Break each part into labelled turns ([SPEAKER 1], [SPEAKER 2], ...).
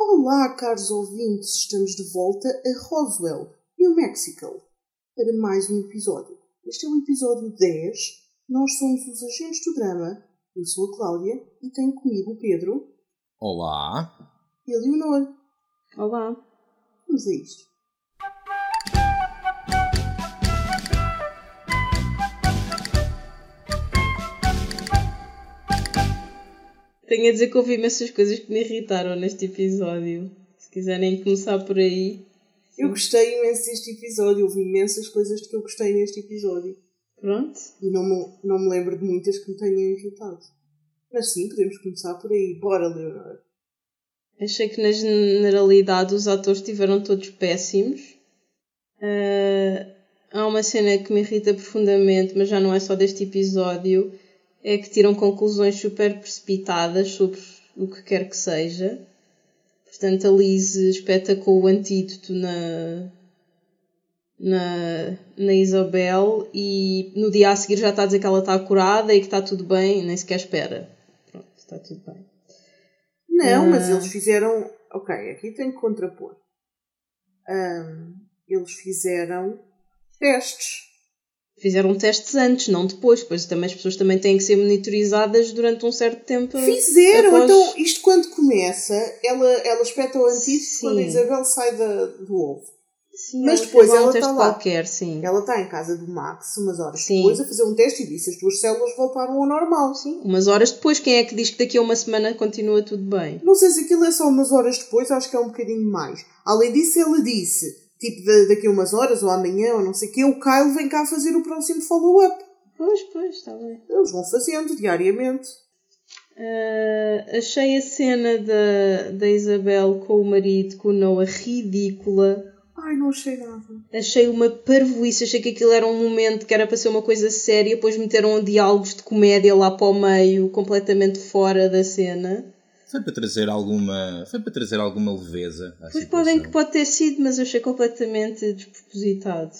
[SPEAKER 1] Olá, caros ouvintes, estamos de volta a Roswell, New Mexico, para mais um episódio. Este é o episódio 10. Nós somos os agentes do drama. Eu sou a Cláudia e tenho comigo o Pedro
[SPEAKER 2] Olá.
[SPEAKER 1] e a Leonor.
[SPEAKER 3] Olá.
[SPEAKER 1] Vamos a isto.
[SPEAKER 3] Tenho a dizer que houve imensas coisas que me irritaram neste episódio. Se quiserem começar por aí.
[SPEAKER 1] Eu gostei imenso deste episódio, houve imensas coisas que eu gostei neste episódio.
[SPEAKER 3] Pronto.
[SPEAKER 1] E não me, não me lembro de muitas que me tenham irritado. Mas sim, podemos começar por aí. Bora, Leonor.
[SPEAKER 3] Achei que na generalidade os atores estiveram todos péssimos. Ah, há uma cena que me irrita profundamente, mas já não é só deste episódio. É que tiram conclusões super precipitadas sobre o que quer que seja. Portanto, a Liz espeta com o antídoto na, na, na Isabel e no dia a seguir já está a dizer que ela está curada e que está tudo bem, nem sequer espera. Pronto, está tudo bem.
[SPEAKER 1] Não,
[SPEAKER 3] Ah.
[SPEAKER 1] mas eles fizeram. Ok, aqui tem que contrapor. Ahm, eles fizeram testes.
[SPEAKER 3] Fizeram testes antes, não depois, pois também as pessoas também têm que ser monitorizadas durante um certo tempo.
[SPEAKER 1] Fizeram!
[SPEAKER 3] após-
[SPEAKER 1] Então, isto quando começa, ela, ela espeta o antídoto quando a Isabel sai da- do ovo.
[SPEAKER 3] Sim,
[SPEAKER 1] Mas depois ela
[SPEAKER 3] um
[SPEAKER 1] está lá.
[SPEAKER 3] qualquer, sim.
[SPEAKER 1] Ela está em casa do Max umas horas
[SPEAKER 3] Sim.
[SPEAKER 1] depois a fazer um teste e disse as tuas células voltaram ao normal.
[SPEAKER 3] Sim, umas horas depois, quem é que diz que daqui a uma semana continua tudo bem?
[SPEAKER 1] Não sei se aquilo é só umas horas depois, acho que é um bocadinho mais. Além disso, ela disse, tipo, da- daqui a umas horas ou amanhã ou não sei o quê, o Kyle vem cá fazer o próximo follow-up.
[SPEAKER 3] Pois, pois, está bem.
[SPEAKER 1] Eles vão fazendo diariamente.
[SPEAKER 3] Ah, achei a cena da, da Isabel com o marido, com o Noah, ridícula.
[SPEAKER 1] Ai, não achei nada.
[SPEAKER 3] Achei uma parvoíce, achei que aquilo era um momento que era para ser uma coisa séria, depois meteram diálogos de comédia lá para o meio, completamente fora da cena.
[SPEAKER 2] Foi para trazer alguma, foi para trazer alguma leveza
[SPEAKER 3] Pois podem que pode ter sido, mas eu achei completamente despropositado.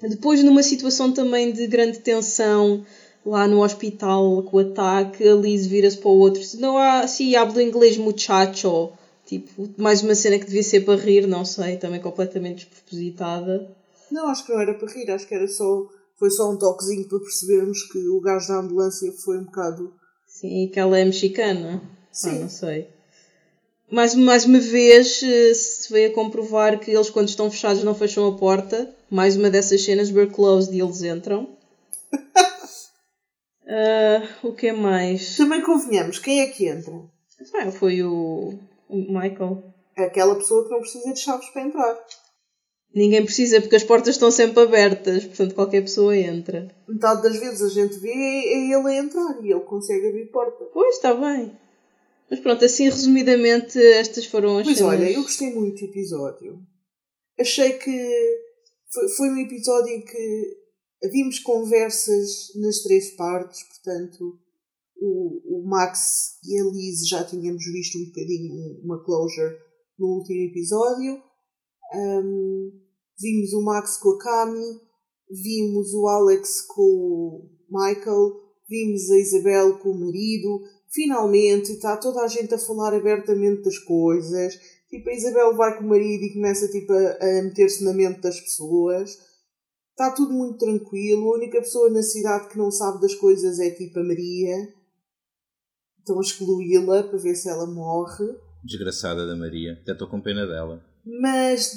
[SPEAKER 3] Depois, numa situação também de grande tensão, lá no hospital com o ataque, a Liz vira-se para o outro. Não há, se hablo inglês muchacho. Tipo, mais uma cena que devia ser para rir, não sei, também completamente despropositada.
[SPEAKER 1] Não, acho que não era para rir, acho que era só. Foi só um toquezinho para percebermos que o gajo da ambulância foi um bocado.
[SPEAKER 3] Sim, que ela é mexicana.
[SPEAKER 1] Sim.
[SPEAKER 3] Ah, não sei. Mais, mais uma vez eh, se veio a comprovar que eles quando estão fechados não fecham a porta. Mais uma dessas cenas, we're closed e eles entram. Ah, o que é mais?
[SPEAKER 1] Também convenhamos, quem é que entra?
[SPEAKER 3] Ah, foi o, o Michael.
[SPEAKER 1] Aquela pessoa que não precisa de chaves para entrar.
[SPEAKER 3] Ninguém precisa porque as portas estão sempre abertas, portanto qualquer pessoa entra.
[SPEAKER 1] Metade das vezes a gente vê é ele a entrar e ele consegue abrir porta.
[SPEAKER 3] Pois, está bem. Mas pronto, assim resumidamente, estas foram as
[SPEAKER 1] Mas
[SPEAKER 3] cenas.
[SPEAKER 1] olha, eu gostei muito do episódio. Achei que foi, um episódio em que vimos conversas nas três partes, portanto, o, o Max e a Liz já tínhamos visto um bocadinho uma closure no último episódio. Ahm, vimos o Max com a Cami, vimos o Alex com o Michael, vimos a Isabel com o marido. Finalmente está toda a gente a falar abertamente das coisas. Tipo, a Isabel vai com o marido e começa tipo, a, a meter-se na mente das pessoas. Está tudo muito tranquilo. A única pessoa na cidade que não sabe das coisas é tipo a Maria. Estão a excluí-la para ver se ela morre.
[SPEAKER 2] Desgraçada da Maria. Até estou com pena dela.
[SPEAKER 1] Mas,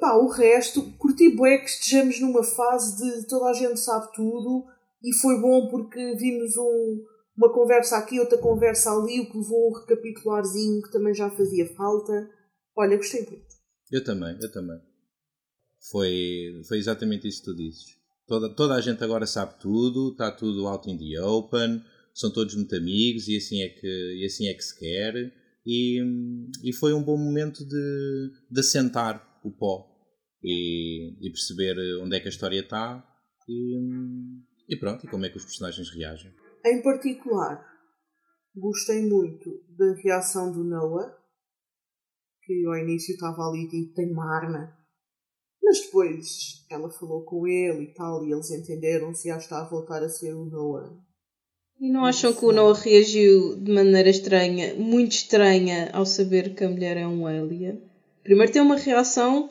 [SPEAKER 1] pá, o resto, curti bué que estejamos numa fase de toda a gente sabe tudo e foi bom porque vimos um, uma conversa aqui, outra conversa ali, o que levou um recapitularzinho que também já fazia falta. Olha, gostei muito.
[SPEAKER 2] Eu também, eu também. Foi, foi exatamente isso que tu dizes. Toda, toda a gente agora sabe tudo, está tudo out in the open, são todos muito amigos e assim é que, e assim é que se quer. E, e foi um bom momento de, de assentar o pó e, e perceber onde é que a história está e, e pronto, e como é que os personagens reagem.
[SPEAKER 1] Em particular, gostei muito da reação do Noah, que ao início estava ali tipo, tem uma arma. Mas depois ela falou com ele e tal, e eles entenderam-se já está a voltar a ser o Noah
[SPEAKER 3] E não acham que o Noah reagiu de maneira estranha, muito estranha, ao saber que a mulher é um alien? Primeiro tem uma reação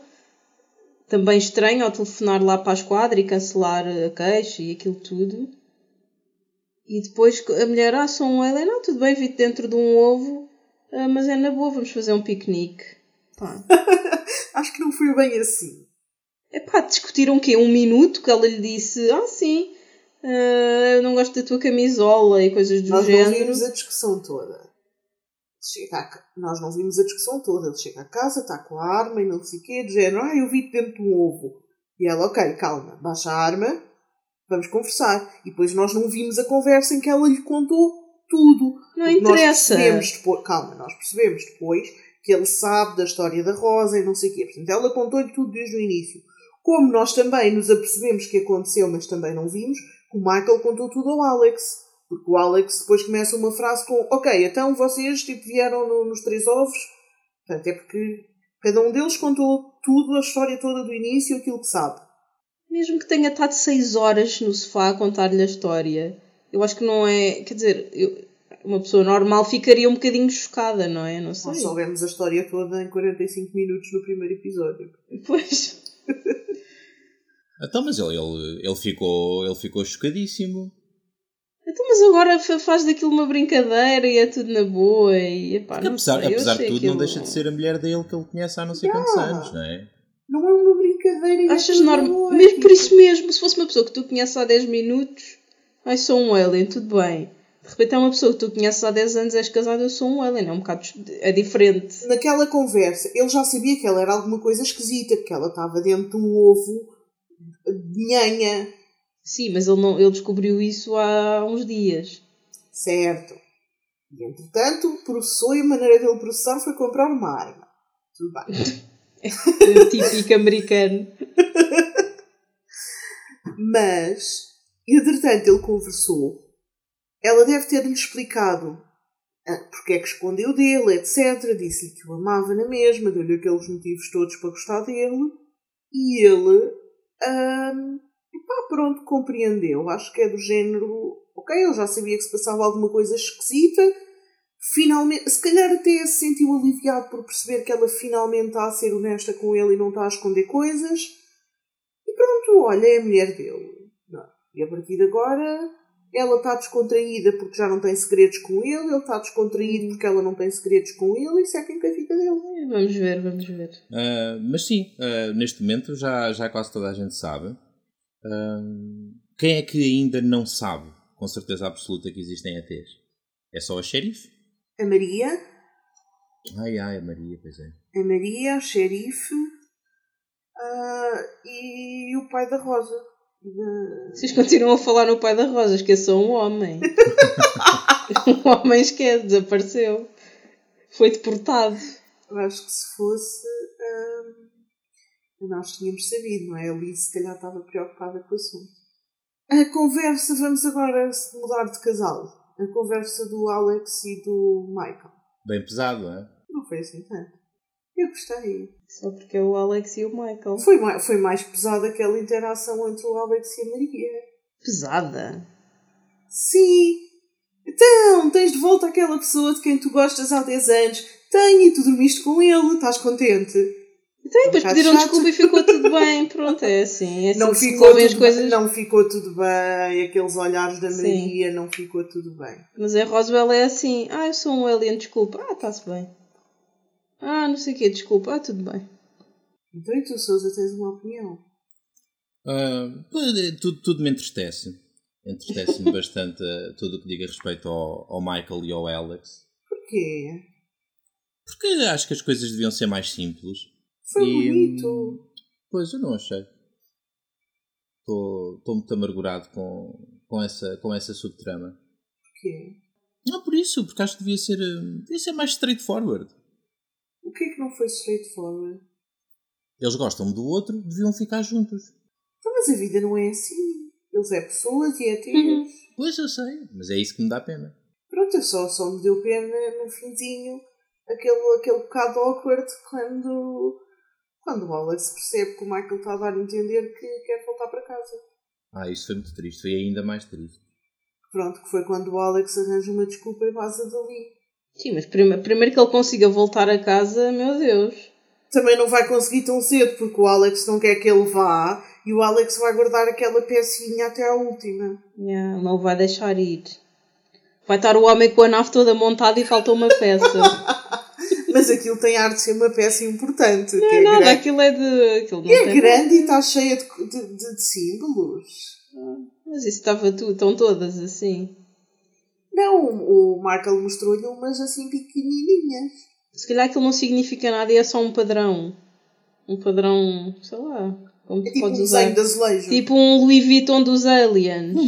[SPEAKER 3] também estranha ao telefonar lá para a esquadra e cancelar a queixa e aquilo tudo. E depois a mulher, ah, sou um alien, não, tudo bem, vi dentro de um ovo, ah, mas é na boa, vamos fazer um piquenique. Pá.
[SPEAKER 1] Acho que não foi bem assim.
[SPEAKER 3] É pá, discutiram o quê? Um minuto que ela lhe disse, ah, sim, uh, eu não gosto da tua camisola e coisas do
[SPEAKER 1] Nós
[SPEAKER 3] género.
[SPEAKER 1] não vimos a discussão toda. Chega a Nós não vimos a discussão toda. Ele chega a casa, está com a arma e não sei o quê, do género, ah, eu vi dentro de um ovo. E ela, ok, calma, baixa a arma, vamos conversar. E depois nós não vimos a conversa em que ela lhe contou tudo.
[SPEAKER 3] Não
[SPEAKER 1] Porque Nós
[SPEAKER 3] interessa.
[SPEAKER 1] percebemos depois, calma, nós percebemos depois que ele sabe da história da Rosa e não sei o quê. Portanto, ela contou-lhe tudo desde o início. Como nós também nos apercebemos que aconteceu, mas também não vimos, o Michael contou tudo ao Alex. Porque o Alex depois começa uma frase com Ok, então vocês tipo, vieram no- nos três ovos. Portanto, é porque cada um deles contou tudo, a história toda do início, aquilo que sabe.
[SPEAKER 3] Mesmo que tenha estado seis horas no sofá a contar-lhe a história, eu acho que não é. Quer dizer, eu- uma pessoa normal ficaria um bocadinho chocada, não é? Não sei.
[SPEAKER 1] Nós soubemos a história toda em 45 minutos no primeiro episódio.
[SPEAKER 3] Pois.
[SPEAKER 2] Então, mas ele, ele, ele, ficou, ele ficou chocadíssimo.
[SPEAKER 3] Então, mas agora fa- faz daquilo uma brincadeira e é tudo na boa e epá,
[SPEAKER 2] Porque
[SPEAKER 3] não
[SPEAKER 2] apesar,
[SPEAKER 3] sei,
[SPEAKER 2] apesar de tudo, não
[SPEAKER 3] aquilo-
[SPEAKER 2] deixa de ser a mulher dele que ele conhece há não sei
[SPEAKER 1] Yeah.
[SPEAKER 2] quantos anos, não é?
[SPEAKER 1] Não é uma brincadeira.
[SPEAKER 3] Achas normal? Mesmo por isso mesmo, se fosse uma pessoa que tu conheces há 10 minutos, ai sou um alien, tudo bem. De repente é uma pessoa que tu conheces há 10 anos, és casado, eu sou um alien, é um bocado. é diferente.
[SPEAKER 1] Naquela conversa, ele já sabia que ela era alguma coisa esquisita, porque ela estava dentro de um ovo de nhanha,
[SPEAKER 3] Sim, mas ele, não, ele descobriu isso há uns dias.
[SPEAKER 1] certo? E entretanto, processou e a maneira dele processar foi comprar uma arma. Tudo bem.
[SPEAKER 3] Típico americano.
[SPEAKER 1] Mas, entretanto, ele conversou. Ela deve ter-lhe explicado ah, porque é que escondeu dele, etc. Disse-lhe que o amava na mesma, deu-lhe aqueles motivos todos para gostar dele. E ele, ahm, pá, pronto, compreendeu. Acho que é do género. Ok, ele já sabia que se passava alguma coisa esquisita. Finalmente, se calhar até se sentiu aliviado por perceber que ela finalmente está a ser honesta com ele e não está a esconder coisas. E pronto, olha, é a mulher dele. Não. é? E a partir de agora, ela está descontraída porque já não tem segredos com ele, ele está descontraído porque ela não tem segredos com ele, e isso é quem que a vida dele.
[SPEAKER 3] Vamos ver, vamos ver.
[SPEAKER 2] Ah, mas sim, ah, neste momento já, já quase toda a gente sabe. Ah, quem é que ainda não sabe, com certeza absoluta, que existem ETs? É só a xerife?
[SPEAKER 1] A Maria,
[SPEAKER 2] Ai ai, a Maria, pois é.
[SPEAKER 1] a Maria, a xerife ah, e o pai da Rosa. Da-
[SPEAKER 3] Vocês continuam a falar no pai da Rosa, esqueçam um homem. o homem esquece, desapareceu. Foi deportado.
[SPEAKER 1] Eu acho que se fosse. ah, nós tínhamos sabido, não é? Ali se calhar estava preocupada com o assunto. A conversa, vamos agora mudar de casal. A conversa do Alex e do Michael.
[SPEAKER 2] Bem pesado, não é?
[SPEAKER 1] Não foi assim tanto. Eu gostei.
[SPEAKER 3] Só porque é o Alex e o Michael.
[SPEAKER 1] Foi mais, foi mais pesada aquela interação entre o Alex e a Maria.
[SPEAKER 3] Pesada.
[SPEAKER 1] Sim! Então, tens de volta aquela pessoa de quem tu gostas há 10 anos. Tenho e tu dormiste com ele. Estás contente?
[SPEAKER 3] Então, depois pediram
[SPEAKER 1] chato.
[SPEAKER 3] desculpa e ficou tudo bem. Pronto, é assim. É assim
[SPEAKER 1] não, ficou
[SPEAKER 3] resolvem as
[SPEAKER 1] tudo
[SPEAKER 3] coisas.
[SPEAKER 1] bem, não ficou tudo bem. Aqueles olhares da
[SPEAKER 3] Sim.
[SPEAKER 1] Maria, não ficou tudo bem.
[SPEAKER 3] Mas a Roswell é assim. Ah, eu sou um alien, desculpa. Ah, está-se bem. Ah, não sei o quê, desculpa. Ah, tudo bem.
[SPEAKER 1] Então, e tu, Sousa, tens uma opinião?
[SPEAKER 2] Ah, tudo, tudo me entristece. Entristece-me bastante ah, tudo o que diga respeito ao, ao Michael e ao Alex.
[SPEAKER 1] Porquê?
[SPEAKER 2] Porque acho que as coisas deviam ser mais simples.
[SPEAKER 1] Foi
[SPEAKER 2] E,
[SPEAKER 1] bonito.
[SPEAKER 2] Pois, eu não achei. Estou estou muito amargurado com, com, essa, com essa subtrama.
[SPEAKER 1] Porquê?
[SPEAKER 2] Não por isso, porque acho que devia ser, ah, devia ser mais straightforward.
[SPEAKER 1] O que é que não foi straightforward?
[SPEAKER 2] Eles gostam um do outro, deviam ficar juntos.
[SPEAKER 1] Então, mas a vida não é assim. Eles é pessoas e é teus.
[SPEAKER 3] Uhum.
[SPEAKER 2] Pois eu sei, mas é isso que me dá pena.
[SPEAKER 1] Pronto, eu só, só me deu pena no finzinho aquele, aquele bocado awkward quando, quando o Alex percebe que o Michael está a dar a entender que quer voltar para casa.
[SPEAKER 2] Ah, isso foi muito triste, foi ainda mais triste.
[SPEAKER 1] Pronto, que foi quando o Alex arranja uma desculpa e vaza dali.
[SPEAKER 3] Sim, mas primeiro, primeiro que ele consiga voltar a casa, meu Deus.
[SPEAKER 1] Também não vai conseguir tão cedo, porque o Alex não quer que ele vá e o Alex vai guardar aquela pecinha até à última.
[SPEAKER 3] Yeah, não vai deixar ir. Vai estar o homem com a nave toda montada e falta uma peça.
[SPEAKER 1] Mas aquilo tem ar de ser uma peça importante.
[SPEAKER 3] Não
[SPEAKER 1] que
[SPEAKER 3] é
[SPEAKER 1] é
[SPEAKER 3] nada,
[SPEAKER 1] grande.
[SPEAKER 3] aquilo é de. Aquilo não
[SPEAKER 1] É
[SPEAKER 3] tem
[SPEAKER 1] grande e está cheia de, de- de- de símbolos.
[SPEAKER 3] Mas isso estava tudo, estão todas assim.
[SPEAKER 1] Não, o Michael mostrou-lhe umas assim pequenininhas.
[SPEAKER 3] Se calhar aquilo não significa nada e é só um padrão. Um padrão, sei lá, como
[SPEAKER 1] É tipo um
[SPEAKER 3] podes usar.
[SPEAKER 1] desenho de azulejo.
[SPEAKER 3] Tipo um Louis Vuitton dos aliens.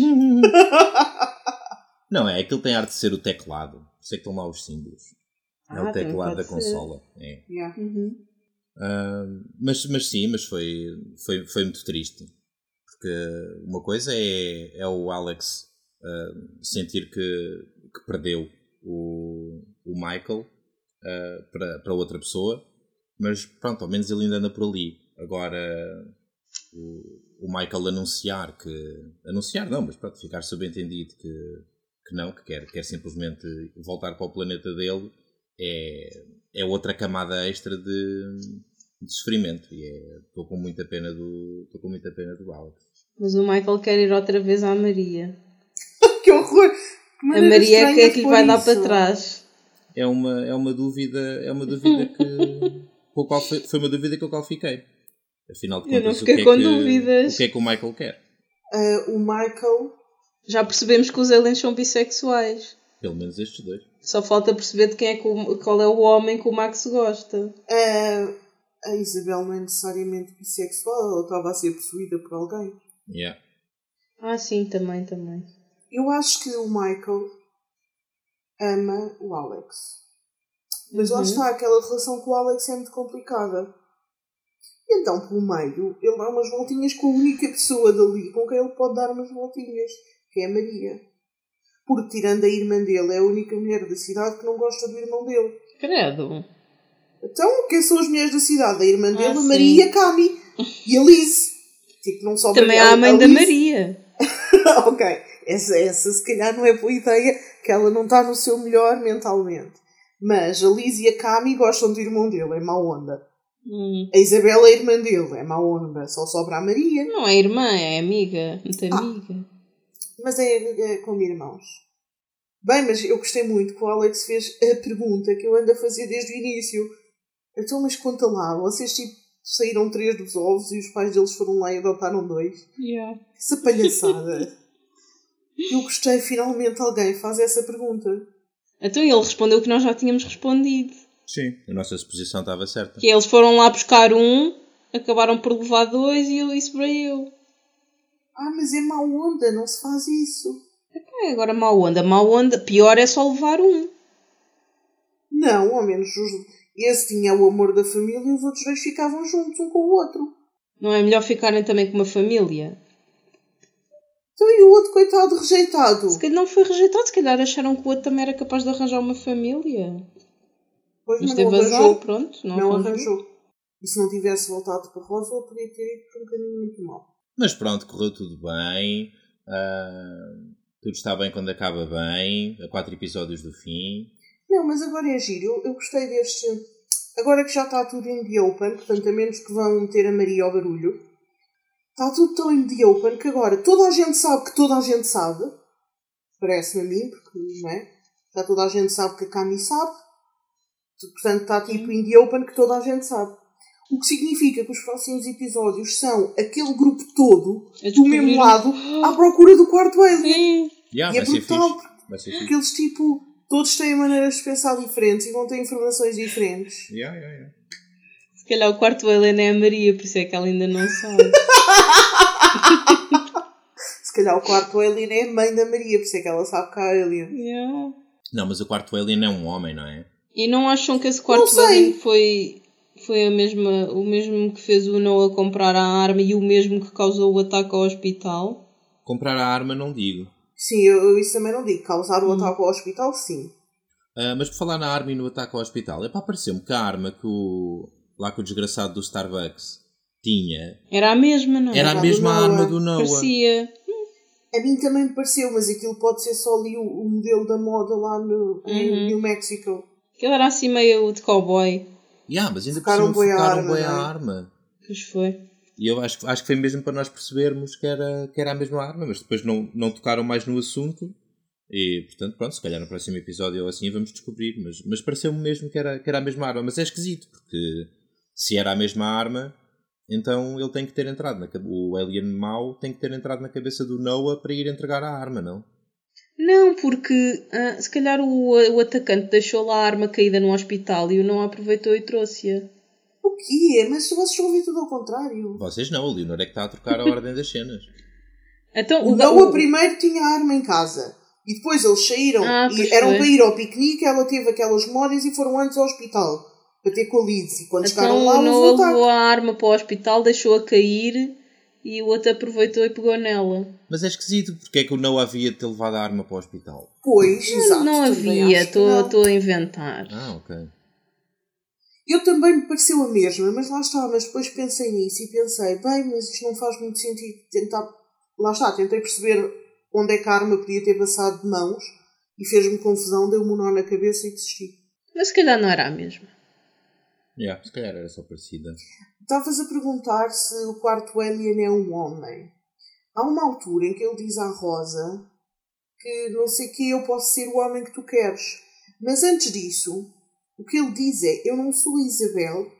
[SPEAKER 2] Não, é aquilo tem ar de ser o teclado. Por isso é que estão lá os símbolos. É
[SPEAKER 3] Ah,
[SPEAKER 2] o teclado da consola. É.
[SPEAKER 1] Yeah.
[SPEAKER 3] Uhum.
[SPEAKER 2] Ah, mas, mas sim, mas foi, foi, foi muito triste. Porque uma coisa é, é o Alex ah, sentir que, que perdeu o, o Michael ah, para, para outra pessoa, mas pronto, ao menos ele ainda anda por ali. Agora o, o Michael anunciar que. Anunciar não, mas pronto, ficar subentendido que, que não, que quer, quer simplesmente voltar para o planeta dele, é, é outra camada extra de, de sofrimento. E é- estou com muita pena do. Estou com muita pena do Alex.
[SPEAKER 3] Mas o Michael quer ir outra vez à Maria.
[SPEAKER 1] que horror! Que
[SPEAKER 3] A Maria é que é que lhe vai dar
[SPEAKER 1] isso.
[SPEAKER 3] para trás.
[SPEAKER 2] É uma, é uma dúvida, é uma dúvida que. com qual foi, foi uma dúvida com a qual fiquei. Afinal de
[SPEAKER 3] Eu não
[SPEAKER 2] contas, o que, é que, o que é que o Michael quer?
[SPEAKER 1] Ah, o Michael
[SPEAKER 3] Já percebemos que os aliens são bissexuais.
[SPEAKER 2] Pelo menos estes dois.
[SPEAKER 3] Só falta perceber de quem é que o- qual é o homem que o Max gosta.
[SPEAKER 1] Ah, a Isabel não é necessariamente bissexual, ela estava a ser possuída por alguém.
[SPEAKER 2] Yeah.
[SPEAKER 3] Ah, sim, também, também.
[SPEAKER 1] Eu acho que o Michael ama o Alex. Mas lá
[SPEAKER 3] Uhum.
[SPEAKER 1] está, aquela relação com o Alex é muito complicada. E então, pelo meio, ele dá umas voltinhas com a única pessoa dali com quem ele pode dar umas voltinhas, que é a Maria. Porque, tirando a irmã dele, é a única mulher da cidade que não gosta do irmão dele.
[SPEAKER 3] Credo.
[SPEAKER 1] Então, quem são as mulheres da cidade? A irmã dele, a
[SPEAKER 3] sim.
[SPEAKER 1] Maria, a Cami e a Liz. Tipo, não só
[SPEAKER 3] Também
[SPEAKER 1] Maria,
[SPEAKER 3] há a mãe da
[SPEAKER 1] Liz-
[SPEAKER 3] Maria.
[SPEAKER 1] ok, essa, essa se calhar não é boa ideia, que ela não está no seu melhor mentalmente. Mas a Liz e a Cami gostam do irmão dele, é má onda.
[SPEAKER 3] Hum.
[SPEAKER 1] A Isabela é a irmã dele, é má onda. Só sobra a Maria,
[SPEAKER 3] Não é irmã, é amiga. Muito
[SPEAKER 1] Ah.
[SPEAKER 3] amiga.
[SPEAKER 1] Mas é, é como irmãos. Bem, mas eu gostei muito que o Alex fez a pergunta que eu ando a fazer desde o início. Então, mas conta lá, vocês tipo, saíram três dos ovos e os pais deles foram lá e adotaram dois?
[SPEAKER 3] Yeah.
[SPEAKER 1] Essa palhaçada. eu gostei, finalmente alguém faz essa pergunta.
[SPEAKER 3] Então ele respondeu o que nós já tínhamos respondido.
[SPEAKER 2] Sim. A nossa suposição estava certa.
[SPEAKER 3] Que eles foram lá buscar um, acabaram por levar dois e ele disse para eu.
[SPEAKER 1] Ah, mas é má onda, não se faz isso.
[SPEAKER 3] É, agora mau onda, mau onda. Pior é só levar um.
[SPEAKER 1] Não, ao menos os- esse tinha o amor da família e os outros dois ficavam juntos um com o outro.
[SPEAKER 3] Não é melhor ficarem também com uma família?
[SPEAKER 1] Então e o outro coitado rejeitado?
[SPEAKER 3] Se calhar não foi rejeitado, se calhar acharam que o outro também era capaz de arranjar uma família.
[SPEAKER 1] Pois,
[SPEAKER 3] Mas
[SPEAKER 1] mas
[SPEAKER 3] teve azar, pronto. Não,
[SPEAKER 1] Não
[SPEAKER 3] arranjou.
[SPEAKER 1] arranjou. E se não tivesse voltado para Rosa, ele podia ter ido por um caminho muito mau.
[SPEAKER 2] Mas pronto, correu tudo bem. ah, tudo está bem quando acaba bem. A quatro episódios do fim.
[SPEAKER 1] Não, mas agora é giro. Eu, eu gostei deste. Agora que já está tudo em the open, portanto, a menos que vão meter a Maria ao barulho, está tudo tão em the open que agora toda a gente sabe que toda a gente sabe. Parece-me a mim, porque não é? Já toda a gente sabe que a Cami sabe. Portanto, está tipo em the open que toda a gente sabe. O que significa que os próximos episódios são aquele grupo todo, do mesmo lado, à procura do quarto alien.
[SPEAKER 3] Sim.
[SPEAKER 2] Yeah,
[SPEAKER 1] E é brutal, Porque eles, tipo, todos têm maneiras de pensar diferentes e vão ter informações diferentes.
[SPEAKER 2] Yeah, yeah, yeah.
[SPEAKER 3] Se calhar o quarto alien é a Maria, por isso é que ela ainda não sabe.
[SPEAKER 1] Se calhar o quarto alien é a mãe da Maria, por isso é que ela sabe que há alien.
[SPEAKER 3] Yeah.
[SPEAKER 2] Não, mas o quarto alien é um homem, não é?
[SPEAKER 3] E não acham que esse quarto alien foi, foi a mesma, o mesmo que fez o Noah comprar a arma e o mesmo que causou o ataque ao hospital?
[SPEAKER 2] Comprar a arma não digo.
[SPEAKER 1] Sim, eu, eu isso também não digo. Causar o ataque ao hospital, sim.
[SPEAKER 2] Ah, mas por falar na arma e no ataque ao hospital, é para parecer-me que a arma que o. lá que o desgraçado do Starbucks tinha
[SPEAKER 3] Era a mesma, não?
[SPEAKER 2] era a
[SPEAKER 1] do
[SPEAKER 2] mesma arma do Noah.
[SPEAKER 3] Parecia.
[SPEAKER 1] A mim também me pareceu, mas aquilo pode ser só ali o, o modelo da moda lá no, em
[SPEAKER 3] Uhum.
[SPEAKER 1] New Mexico.
[SPEAKER 3] Aquilo era assim meio de cowboy.
[SPEAKER 2] Yeah, mas ainda
[SPEAKER 1] Focaram
[SPEAKER 2] por cima
[SPEAKER 1] bué a arma,
[SPEAKER 2] bué a
[SPEAKER 1] não é?
[SPEAKER 2] arma.
[SPEAKER 3] Pois foi.
[SPEAKER 2] E eu acho, acho que foi mesmo para nós percebermos que era, que era a mesma arma, mas depois não, não tocaram mais no assunto. E, portanto, pronto, se calhar no próximo episódio ou assim vamos descobrir. Mas, mas pareceu-me mesmo que era, que era a mesma arma. Mas é esquisito, porque se era a mesma arma, então ele tem que ter entrado na O alien mau tem que ter entrado na cabeça do Noah para ir entregar a arma, não?
[SPEAKER 3] Não, porque ah, se calhar o, o atacante deixou lá a arma caída no hospital e o não aproveitou e trouxe-a.
[SPEAKER 1] O quê? Mas vocês ouvir tudo ao contrário.
[SPEAKER 2] Vocês não, o Leonor é que está a trocar a ordem das cenas.
[SPEAKER 3] Então,
[SPEAKER 1] O
[SPEAKER 3] o,
[SPEAKER 1] Noah
[SPEAKER 3] o-
[SPEAKER 1] primeiro tinha a arma em casa. E depois eles saíram
[SPEAKER 3] Ah,
[SPEAKER 1] e eram
[SPEAKER 3] foi.
[SPEAKER 1] para ir ao piquenique, ela teve aquelas memórias e foram antes ao hospital para ter com a Liz. E quando chegaram
[SPEAKER 3] então
[SPEAKER 1] lá,
[SPEAKER 3] o Noah levou a arma para o hospital, deixou-a cair e o outro aproveitou e pegou nela.
[SPEAKER 2] Mas é esquisito, porque é que o Noah havia de ter levado a arma para o hospital?
[SPEAKER 1] Pois, exato.
[SPEAKER 3] não
[SPEAKER 1] também
[SPEAKER 3] havia,
[SPEAKER 1] não.
[SPEAKER 3] estou a inventar.
[SPEAKER 2] Ah, ok.
[SPEAKER 1] Eu também me pareceu a mesma, mas lá está, mas depois pensei nisso e pensei, bem, mas isto não faz muito sentido tentar. Lá está, tentei perceber onde é que a arma podia ter passado de mãos e fez-me confusão, deu-me um nó na cabeça e desisti.
[SPEAKER 3] Mas se calhar não era a mesma.
[SPEAKER 2] Yeah, se calhar era só parecida.
[SPEAKER 1] Estavas a perguntar se o quarto alien é um homem. Há uma altura em que ele diz à Rosa que não sei que eu posso ser o homem que tu queres. Mas antes disso, o que ele diz é: Eu não sou a Isabel.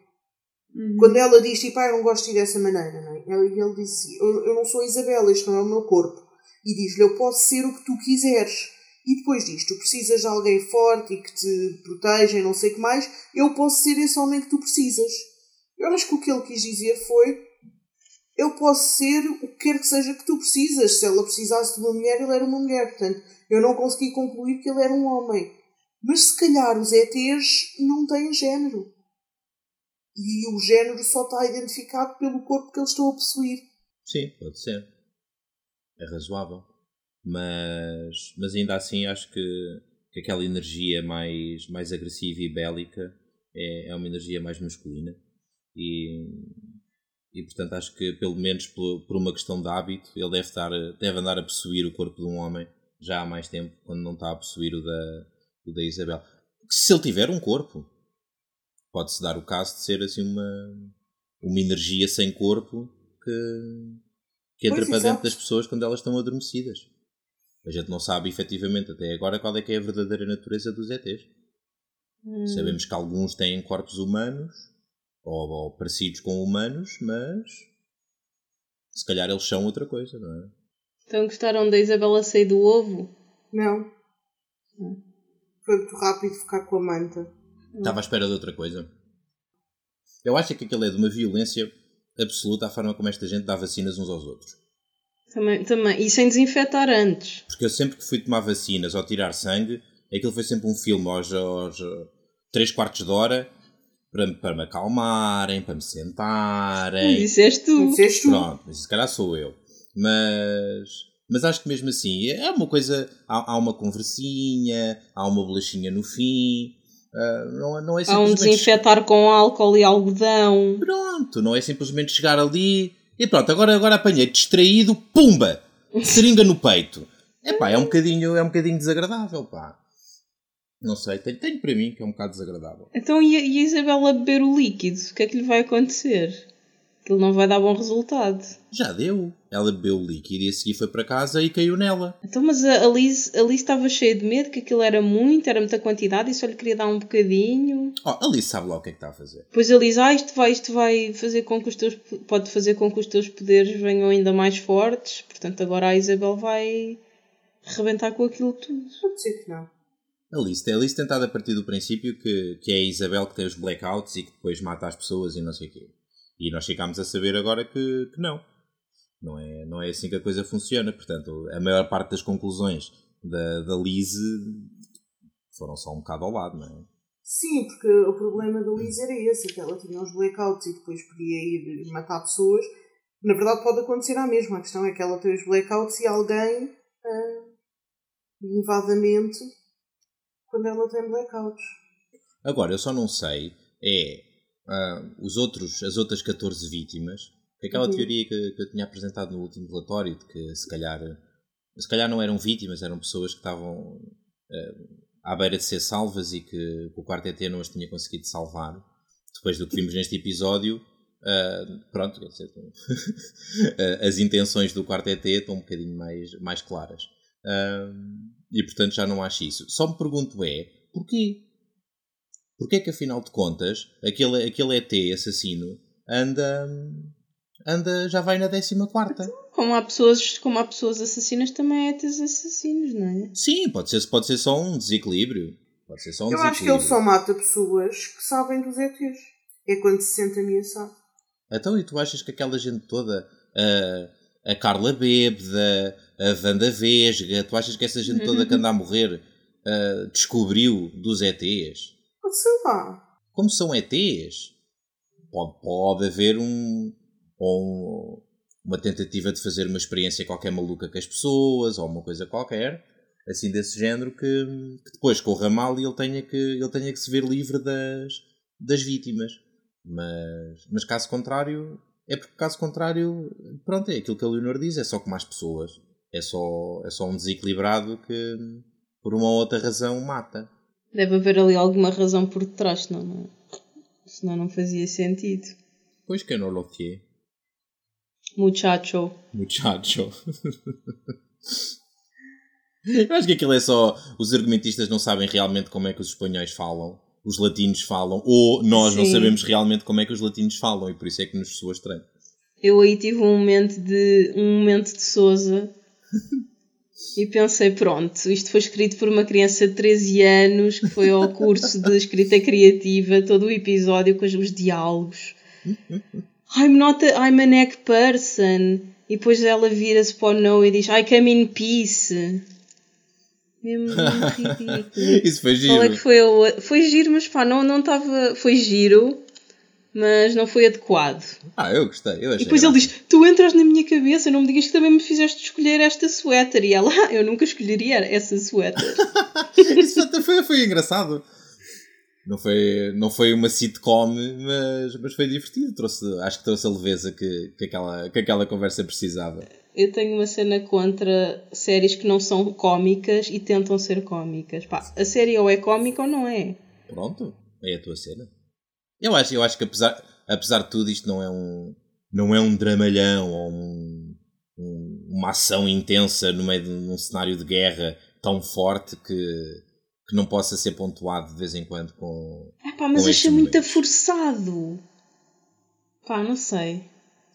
[SPEAKER 1] Quando ela diz tipo, ah, eu não gosto de ir dessa maneira, não é? Ele, ele diz eu, eu não sou a Isabel, este não é o meu corpo. E diz-lhe: Eu posso ser o que tu quiseres. E depois diz: Tu precisas de alguém forte e que te proteja e não sei o que mais. Eu posso ser esse homem que tu precisas. Eu acho que o que ele quis dizer foi: Eu posso ser o que quer que seja que tu precisas. Se ela precisasse de uma mulher, ele era uma mulher. Portanto, eu não consegui concluir que ele era um homem. Mas se calhar os ETs não têm género. E o género só está identificado pelo corpo que eles estão a possuir.
[SPEAKER 2] Sim, pode ser. É razoável. Mas, mas ainda assim acho que, que aquela energia mais, mais agressiva e bélica é, é uma energia mais masculina. E, e portanto acho que pelo menos por, por uma questão de hábito ele deve, estar, deve andar a possuir o corpo de um homem já há mais tempo, quando não está a possuir o da, o da Isabel. Se ele tiver um corpo, pode-se dar o caso de ser assim uma, uma energia sem corpo que, que entra
[SPEAKER 1] Pois,
[SPEAKER 2] para
[SPEAKER 1] exato.
[SPEAKER 2] dentro das pessoas quando elas estão adormecidas. A gente não sabe efetivamente até agora qual é que é a verdadeira natureza dos ETs.
[SPEAKER 3] Hum.
[SPEAKER 2] Sabemos que alguns têm corpos humanos ou, ou parecidos com humanos, mas se calhar eles são outra coisa, não é?
[SPEAKER 3] Então gostaram da Isabela sair do ovo?
[SPEAKER 1] Não. Foi muito rápido ficar com a manta.
[SPEAKER 2] Estava à espera de outra coisa. Eu acho que aquilo é de uma violência absoluta a forma como esta gente dá vacinas uns aos outros.
[SPEAKER 3] Também, também. E sem desinfetar antes.
[SPEAKER 2] Porque eu sempre que fui tomar vacinas ou tirar sangue, aquilo foi sempre um filme aos, aos 3 quartos de hora para, para me acalmarem, para me sentarem.
[SPEAKER 3] Disseste tu.
[SPEAKER 1] Disseste tu.
[SPEAKER 2] Pronto, mas se calhar sou eu. Mas, mas acho que mesmo assim é uma coisa. Há, há uma conversinha, há uma bolachinha no fim. ah, não, não é
[SPEAKER 3] Há um
[SPEAKER 2] simplesmente.
[SPEAKER 3] desinfetar com álcool e algodão.
[SPEAKER 2] Pronto, não é simplesmente chegar ali e pronto, agora, agora apanhei distraído, pumba! Seringa no peito. É pá, é um bocadinho, é um bocadinho desagradável, pá. Não sei, tenho, tenho para mim que é um bocado desagradável.
[SPEAKER 3] Então e a, e a Isabela beber o líquido? O que é que lhe vai acontecer? Aquilo não vai dar bom resultado.
[SPEAKER 2] Já deu. Ela bebeu o líquido e a seguir foi para casa e caiu nela.
[SPEAKER 3] Então, mas a a Liz, a Liz estava cheia de medo que aquilo era muito, era muita quantidade e só lhe queria dar um bocadinho.
[SPEAKER 2] Oh, ali sabe lá o que é que está a fazer.
[SPEAKER 3] Depois ele diz, ah, isto vai, isto vai fazer com que os teus, pode fazer com que os teus poderes venham ainda mais fortes. Portanto, agora a Isabel vai rebentar com aquilo tudo.
[SPEAKER 1] Pode ser que não.
[SPEAKER 2] A Alice, a Alice tem estado a partir do princípio que, que é a Isabel que tem os blackouts e que depois mata as pessoas e não sei o quê. E nós ficámos a saber agora que, que não. Não é, não é assim que a coisa funciona. Portanto, a maior parte das conclusões da, da Liz foram só um bocado ao lado, não é?
[SPEAKER 1] Sim, porque o problema da Liz era esse, que ela tinha os blackouts e depois podia ir matar pessoas. Na verdade pode acontecer a mesma. A questão é que ela tem os blackouts e alguém ah, invade a mente quando ela tem blackouts.
[SPEAKER 2] Agora, eu só não sei é ah, os outros, as outras 14 vítimas, que aquela
[SPEAKER 1] Uhum.
[SPEAKER 2] teoria que, que eu tinha apresentado no último relatório, de que se calhar se calhar não eram vítimas, eram pessoas que estavam uh, à beira de ser salvas e que, que o quarto ET não as tinha conseguido salvar. Depois do que vimos neste episódio, uh, pronto, as intenções do quarto ET estão um bocadinho mais, mais claras. Uh, e portanto já não acho isso. Só me pergunto é, porquê? Porquê é que afinal de contas aquele, aquele ET assassino anda anda, já vai na 14.
[SPEAKER 3] Como há pessoas, como há pessoas assassinas, também há ETs assassinos, não é?
[SPEAKER 2] Sim, pode ser, pode ser só um desequilíbrio. Pode ser só um
[SPEAKER 1] Eu acho que ele só mata pessoas que sabem dos ETs. É quando se sente ameaçado.
[SPEAKER 2] Então, e tu achas que aquela gente toda, a, a Carla Bêbada, a Wanda Vesga, tu achas que essa gente toda que anda a morrer uh, descobriu dos ETs?
[SPEAKER 1] Lá.
[SPEAKER 2] Como são ETs? Pode, pode haver um, ou uma tentativa de fazer uma experiência qualquer maluca com as pessoas, ou uma coisa qualquer, assim desse género, que, que depois corra mal e ele tenha que, ele tenha que se ver livre das, das vítimas. Mas, mas caso contrário, é porque caso contrário, pronto, é aquilo que a Leonor diz, é só com mais pessoas. É só, é só um desequilibrado que, por uma ou outra razão, mata.
[SPEAKER 3] Deve haver ali alguma razão por detrás, senão não, senão não fazia sentido.
[SPEAKER 2] Pois que não lo
[SPEAKER 3] Muchacho.
[SPEAKER 2] Muchacho. Eu acho que aquilo é só. Os argumentistas não sabem realmente como é que os espanhóis falam, os latinos falam, ou nós Sim. não sabemos realmente como é que os latinos falam e por isso é que nos soa estranho.
[SPEAKER 3] Eu aí tive um momento de. um momento de Souza e pensei, pronto, isto foi escrito por uma criança de 13 anos que foi ao curso de escrita criativa, todo o episódio com os diálogos. I'm not a, I'm an egg person. E depois ela vira-se para o no e diz I come in peace. Mesmo ridículo.
[SPEAKER 2] Isso foi giro.
[SPEAKER 3] Qual é que foi, foi giro, mas pá, não estava. Foi giro, mas não foi adequado.
[SPEAKER 2] Ah, eu gostei. Eu
[SPEAKER 3] e depois ele diz: Tu entras na minha cabeça, não me digas que também me fizeste escolher esta suéter. E ela, ah, eu nunca escolheria essa suéter.
[SPEAKER 2] Isso foi, foi engraçado. Não foi, não foi uma sitcom, mas, mas foi divertido. Trouxe, acho que trouxe a leveza que, que, aquela, que aquela conversa precisava.
[SPEAKER 3] Eu tenho uma cena contra séries que não são cómicas e tentam ser cómicas. Pá, a série ou é cómica ou não é.
[SPEAKER 2] Pronto, é a tua cena. Eu acho, eu acho que apesar, apesar de tudo isto não é um, não é um dramalhão ou um, um, uma ação intensa no meio de um cenário de guerra tão forte que que não possa ser pontuado de vez em quando com.
[SPEAKER 3] É pá, mas achei muito forçado. Pá, não sei.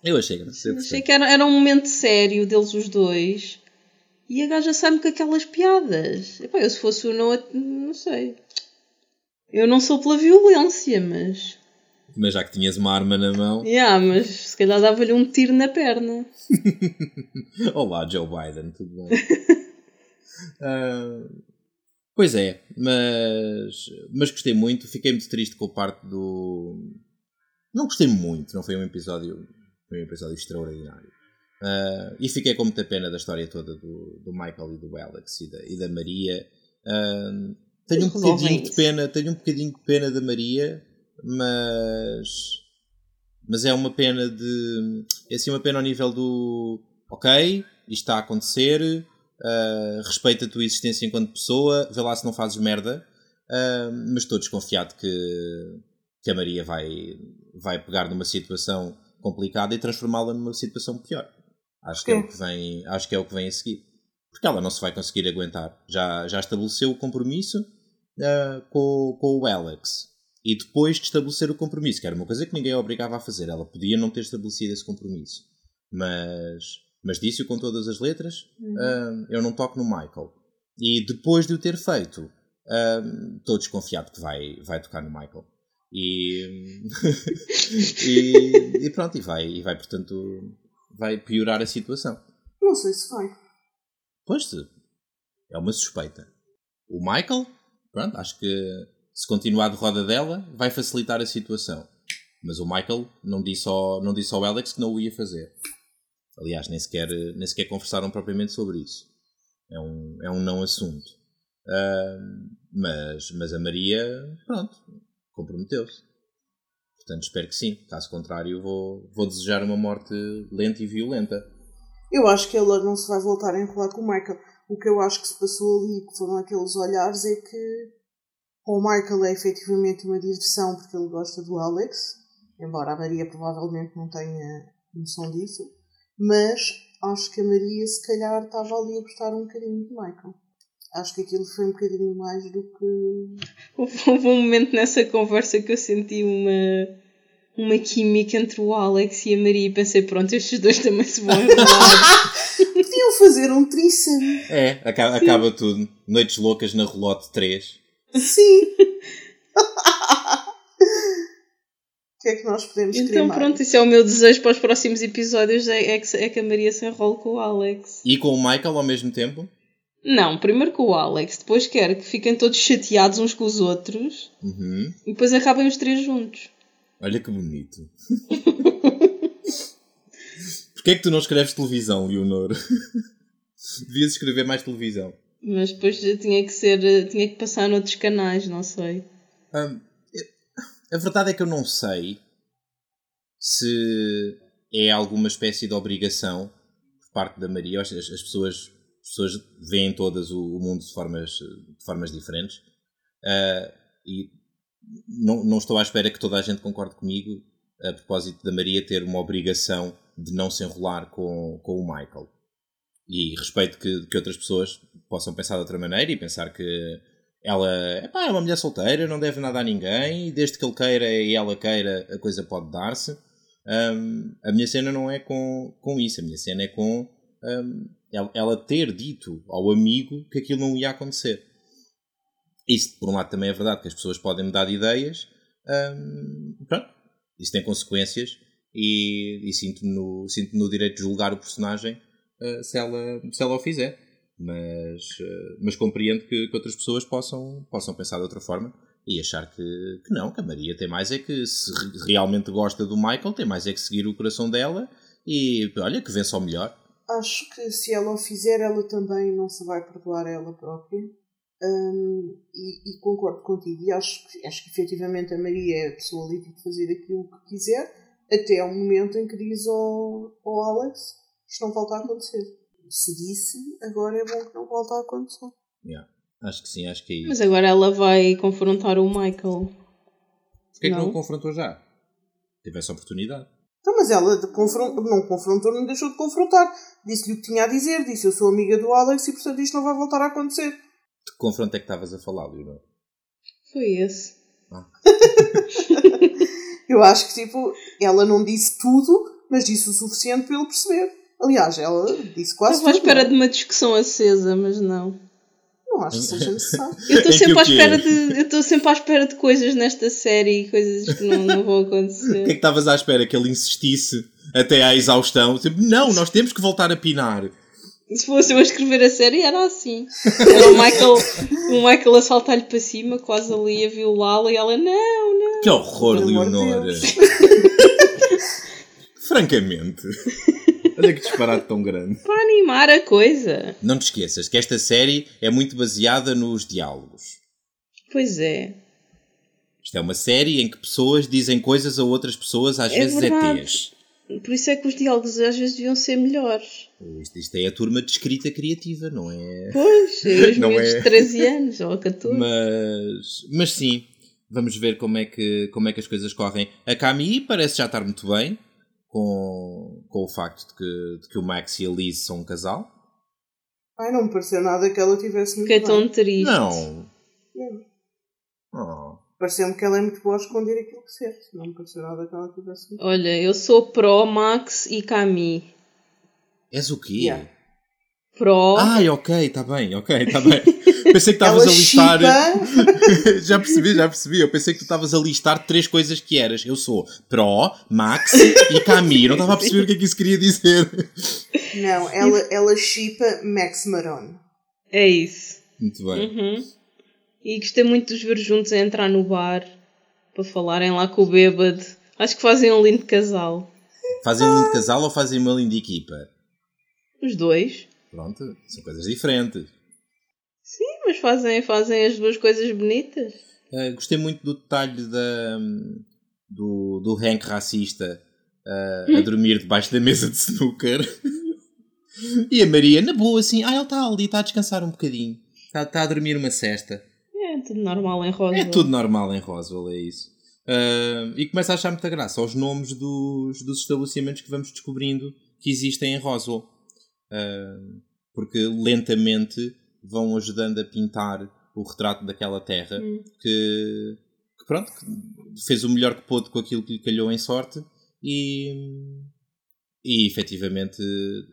[SPEAKER 2] Eu achei engraçado.
[SPEAKER 3] Achei que era, era um momento sério deles os dois e a gaja sai-me com aquelas piadas. Epá, eu se fosse o Noah, não sei. Eu não sou pela violência, mas.
[SPEAKER 2] Mas já que tinhas uma arma na mão.
[SPEAKER 3] Yeah, mas se calhar dava-lhe um tiro na perna.
[SPEAKER 2] Olá, Joe Biden, tudo bem? uh, Pois é, mas, mas gostei muito. Fiquei muito triste com a parte do. Não gostei muito, não foi um episódio, foi um episódio extraordinário. Uh, e fiquei com muita pena da história toda do, do Michael e do Alex e da, e da Maria. Uh, tenho um bocadinho de pena, tenho um bocadinho de pena da Maria, mas mas é uma pena de é assim uma pena ao nível do ok, isto está a acontecer, Uh, respeita a tua existência enquanto pessoa, vê lá se não fazes merda, uh, mas estou desconfiado que, que a Maria vai, vai pegar numa situação complicada e transformá-la numa situação pior. Acho que, é o que vem, acho que é o que vem a seguir. Porque ela não se vai conseguir aguentar. Já, já estabeleceu o compromisso uh, com, com o Alex. E depois de estabelecer o compromisso, que era uma coisa que ninguém a obrigava a fazer, ela podia não ter estabelecido esse compromisso. Mas mas disse-o com todas as letras, uhum. uh, eu não toco no Michael. E depois de o ter feito, uh, estou desconfiado que vai, vai tocar no Michael. E, e, e, pronto, e vai, e vai, portanto, vai piorar a situação.
[SPEAKER 1] Não sei se vai.
[SPEAKER 2] Pois, é uma suspeita. O Michael, pronto, acho que se continuar de roda dela, vai facilitar a situação. Mas o Michael não disse ao, não disse ao Alex que não o ia fazer. Aliás, nem sequer, nem sequer conversaram propriamente sobre isso. É um, é um não assunto. Uh, mas, mas a Maria, pronto, comprometeu-se. Portanto, espero que sim. Caso contrário, vou, vou desejar uma morte lenta e violenta.
[SPEAKER 1] Eu acho que ela não se vai voltar a enrolar com o Michael. O que eu acho que se passou ali, que foram aqueles olhares, é que o Michael é efetivamente uma diversão porque ele gosta do Alex, embora a Maria provavelmente não tenha noção disso, mas acho que a Maria se calhar estava ali a gostar um bocadinho do Michael. Acho que aquilo foi um bocadinho mais do que.
[SPEAKER 3] Houve, houve um momento nessa conversa que eu senti uma, uma química entre o Alex e a Maria e pensei, pronto, estes dois também se vão enrolar.
[SPEAKER 1] Podiam fazer um threesome.
[SPEAKER 2] É, acaba, acaba tudo. Noites loucas na Relote 3.
[SPEAKER 1] Sim. O que é que nós podemos querer
[SPEAKER 3] Então
[SPEAKER 1] mais?
[SPEAKER 3] pronto, isso é o meu desejo para os próximos episódios, é, é, que, é que a Maria se enrole com o Alex.
[SPEAKER 2] E com o Michael ao mesmo tempo?
[SPEAKER 3] Não, primeiro com o Alex, depois quero que fiquem todos chateados uns com os outros
[SPEAKER 2] Uhum.
[SPEAKER 3] e depois acabem os três juntos.
[SPEAKER 2] Olha que bonito. Porquê é que tu não escreves televisão, Leonor? Devias escrever mais televisão.
[SPEAKER 3] Mas depois tinha que ser, eh, tinha que passar noutros canais, não sei.
[SPEAKER 2] Hum, a verdade é que eu não sei se é alguma espécie de obrigação por parte da Maria. As, as pessoas, as pessoas veem todas o, o mundo de formas, de formas diferentes. Ah, e não, não estou à espera que toda a gente concorde comigo a propósito da Maria ter uma obrigação de não se enrolar com, com o Michael. E respeito que, que outras pessoas possam pensar de outra maneira e pensar que ela epá, é uma mulher solteira, não deve nada a ninguém, e desde que ele queira e ela queira, a coisa pode dar-se. Hum, a minha cena não é com, com isso, a minha cena é com hum, ela, ter dito ao amigo que aquilo não ia acontecer. Isso, por um lado, também é verdade, que as pessoas podem mudar de ideias. hum, pronto, isso tem consequências e, e sinto-me no, sinto no direito de julgar o personagem uh, se, ela, se ela o fizer. Mas, uh, mas compreendo que, que outras pessoas possam, possam pensar de outra forma e achar que, que não, que a Maria tem mais é que se re- realmente gosta do Michael, tem mais é que seguir o coração dela e olha, que vença ao melhor.
[SPEAKER 1] Acho que se ela o fizer, ela também não se vai perdoar a ela própria. Hum, e, e concordo contigo. E acho acho que efetivamente a Maria é a pessoa livre de fazer aquilo que quiser, até ao momento em que diz ao, ao Alex: Isto não volta a acontecer. Se disse, agora é bom que não volte a acontecer.
[SPEAKER 2] Yeah, acho que sim, acho que é isso.
[SPEAKER 3] Mas agora ela vai confrontar o Michael.
[SPEAKER 2] Porquê é que não
[SPEAKER 3] não.
[SPEAKER 2] o confrontou já? Teve essa oportunidade.
[SPEAKER 1] Então, mas ela de confron- não confrontou, não deixou de confrontar. Disse-lhe o que tinha a dizer. Disse: Eu sou amiga do Alex e portanto isto não vai voltar a acontecer.
[SPEAKER 2] De que confronto é que estavas a falar, Leonor?
[SPEAKER 3] Foi esse.
[SPEAKER 1] Eu acho que, tipo, ela não disse tudo, mas disse o suficiente para ele perceber. Aliás, ela disse quase
[SPEAKER 3] Estava à
[SPEAKER 1] tudo.
[SPEAKER 3] espera
[SPEAKER 1] não é?
[SPEAKER 3] de uma discussão acesa, mas não.
[SPEAKER 1] Não acho que seja necessário.
[SPEAKER 3] Eu estou sempre à espera de. Eu estou sempre à espera de coisas nesta série e coisas que não, não vão
[SPEAKER 2] O que é que
[SPEAKER 3] acontecer.
[SPEAKER 2] estavas à espera? Que ele insistisse até à exaustão? Tipo, não, nós temos que voltar a pinar.
[SPEAKER 3] Se fosse eu a escrever a série era assim. Era o Michael, o Michael a saltar-lhe para cima, quase ali a violá-la e ela, não, não.
[SPEAKER 2] Que horror,
[SPEAKER 1] Pelo amor de
[SPEAKER 2] Leonor.
[SPEAKER 1] Deus.
[SPEAKER 2] Francamente. Olha que disparate tão grande.
[SPEAKER 3] Para animar a coisa.
[SPEAKER 2] Não te esqueças que esta série é muito baseada nos diálogos.
[SPEAKER 3] Pois é.
[SPEAKER 2] Isto é uma série em que pessoas dizem coisas a outras pessoas, às
[SPEAKER 3] É
[SPEAKER 2] vezes
[SPEAKER 3] verdade.
[SPEAKER 2] ETs.
[SPEAKER 3] Por isso é que os diálogos às vezes deviam ser melhores.
[SPEAKER 2] Isto, isto é a turma de escrita criativa, não é?
[SPEAKER 3] Pois, os
[SPEAKER 2] Não é?
[SPEAKER 3] de 13 anos ou 14.
[SPEAKER 2] Mas, mas sim, vamos ver como é, que, como é que as coisas correm. A Camille parece já estar muito bem com, com o facto de que, de que o Max e a Liz são um casal.
[SPEAKER 1] Ai, não me pareceu nada que ela tivesse muito
[SPEAKER 3] Que é
[SPEAKER 1] bem.
[SPEAKER 3] tão triste.
[SPEAKER 2] Não.
[SPEAKER 1] Não.
[SPEAKER 2] Oh.
[SPEAKER 1] Pareceu-me que ela é muito boa a esconder aquilo que sente. Não me pareceu nada que ela tivesse muito
[SPEAKER 3] Olha, eu sou pró Max e Camille.
[SPEAKER 2] És o quê?
[SPEAKER 1] Yeah.
[SPEAKER 3] Pró.
[SPEAKER 2] Ai, ok, está bem, ok, está bem. Pensei que estavas a listar. já percebi, já percebi. Eu pensei que tu estavas a listar três coisas que eras. Eu sou Pro, Max e Camille. Não estava a perceber o que é que isso queria dizer.
[SPEAKER 1] Não, ela, ela chipa Max Marone.
[SPEAKER 3] É isso.
[SPEAKER 2] Muito bem.
[SPEAKER 3] Uhum. E gostei muito de os ver juntos a entrar no bar para falarem lá com o bêbado. Acho que fazem um lindo casal.
[SPEAKER 2] Fazem um lindo casal ou fazem uma linda equipa?
[SPEAKER 3] Os dois.
[SPEAKER 2] Pronto, são coisas diferentes.
[SPEAKER 3] Sim, mas fazem, fazem as duas coisas bonitas.
[SPEAKER 2] Uh, gostei muito do detalhe da, do, do Hank racista uh, a dormir debaixo da mesa de snooker. E a Maria, na boa, assim, ah, ele está ali, está a descansar um bocadinho. Está, está a dormir uma cesta.
[SPEAKER 3] É tudo normal em Roswell.
[SPEAKER 2] É tudo normal em Roswell, é isso. Uh, e começa a achar muita graça aos nomes dos, dos estabelecimentos que vamos descobrindo que existem em Roswell. Uh, porque lentamente vão ajudando a pintar o retrato daquela terra
[SPEAKER 3] Hum.
[SPEAKER 2] que, que pronto, que fez o melhor que pôde com aquilo que lhe calhou em sorte e, e efetivamente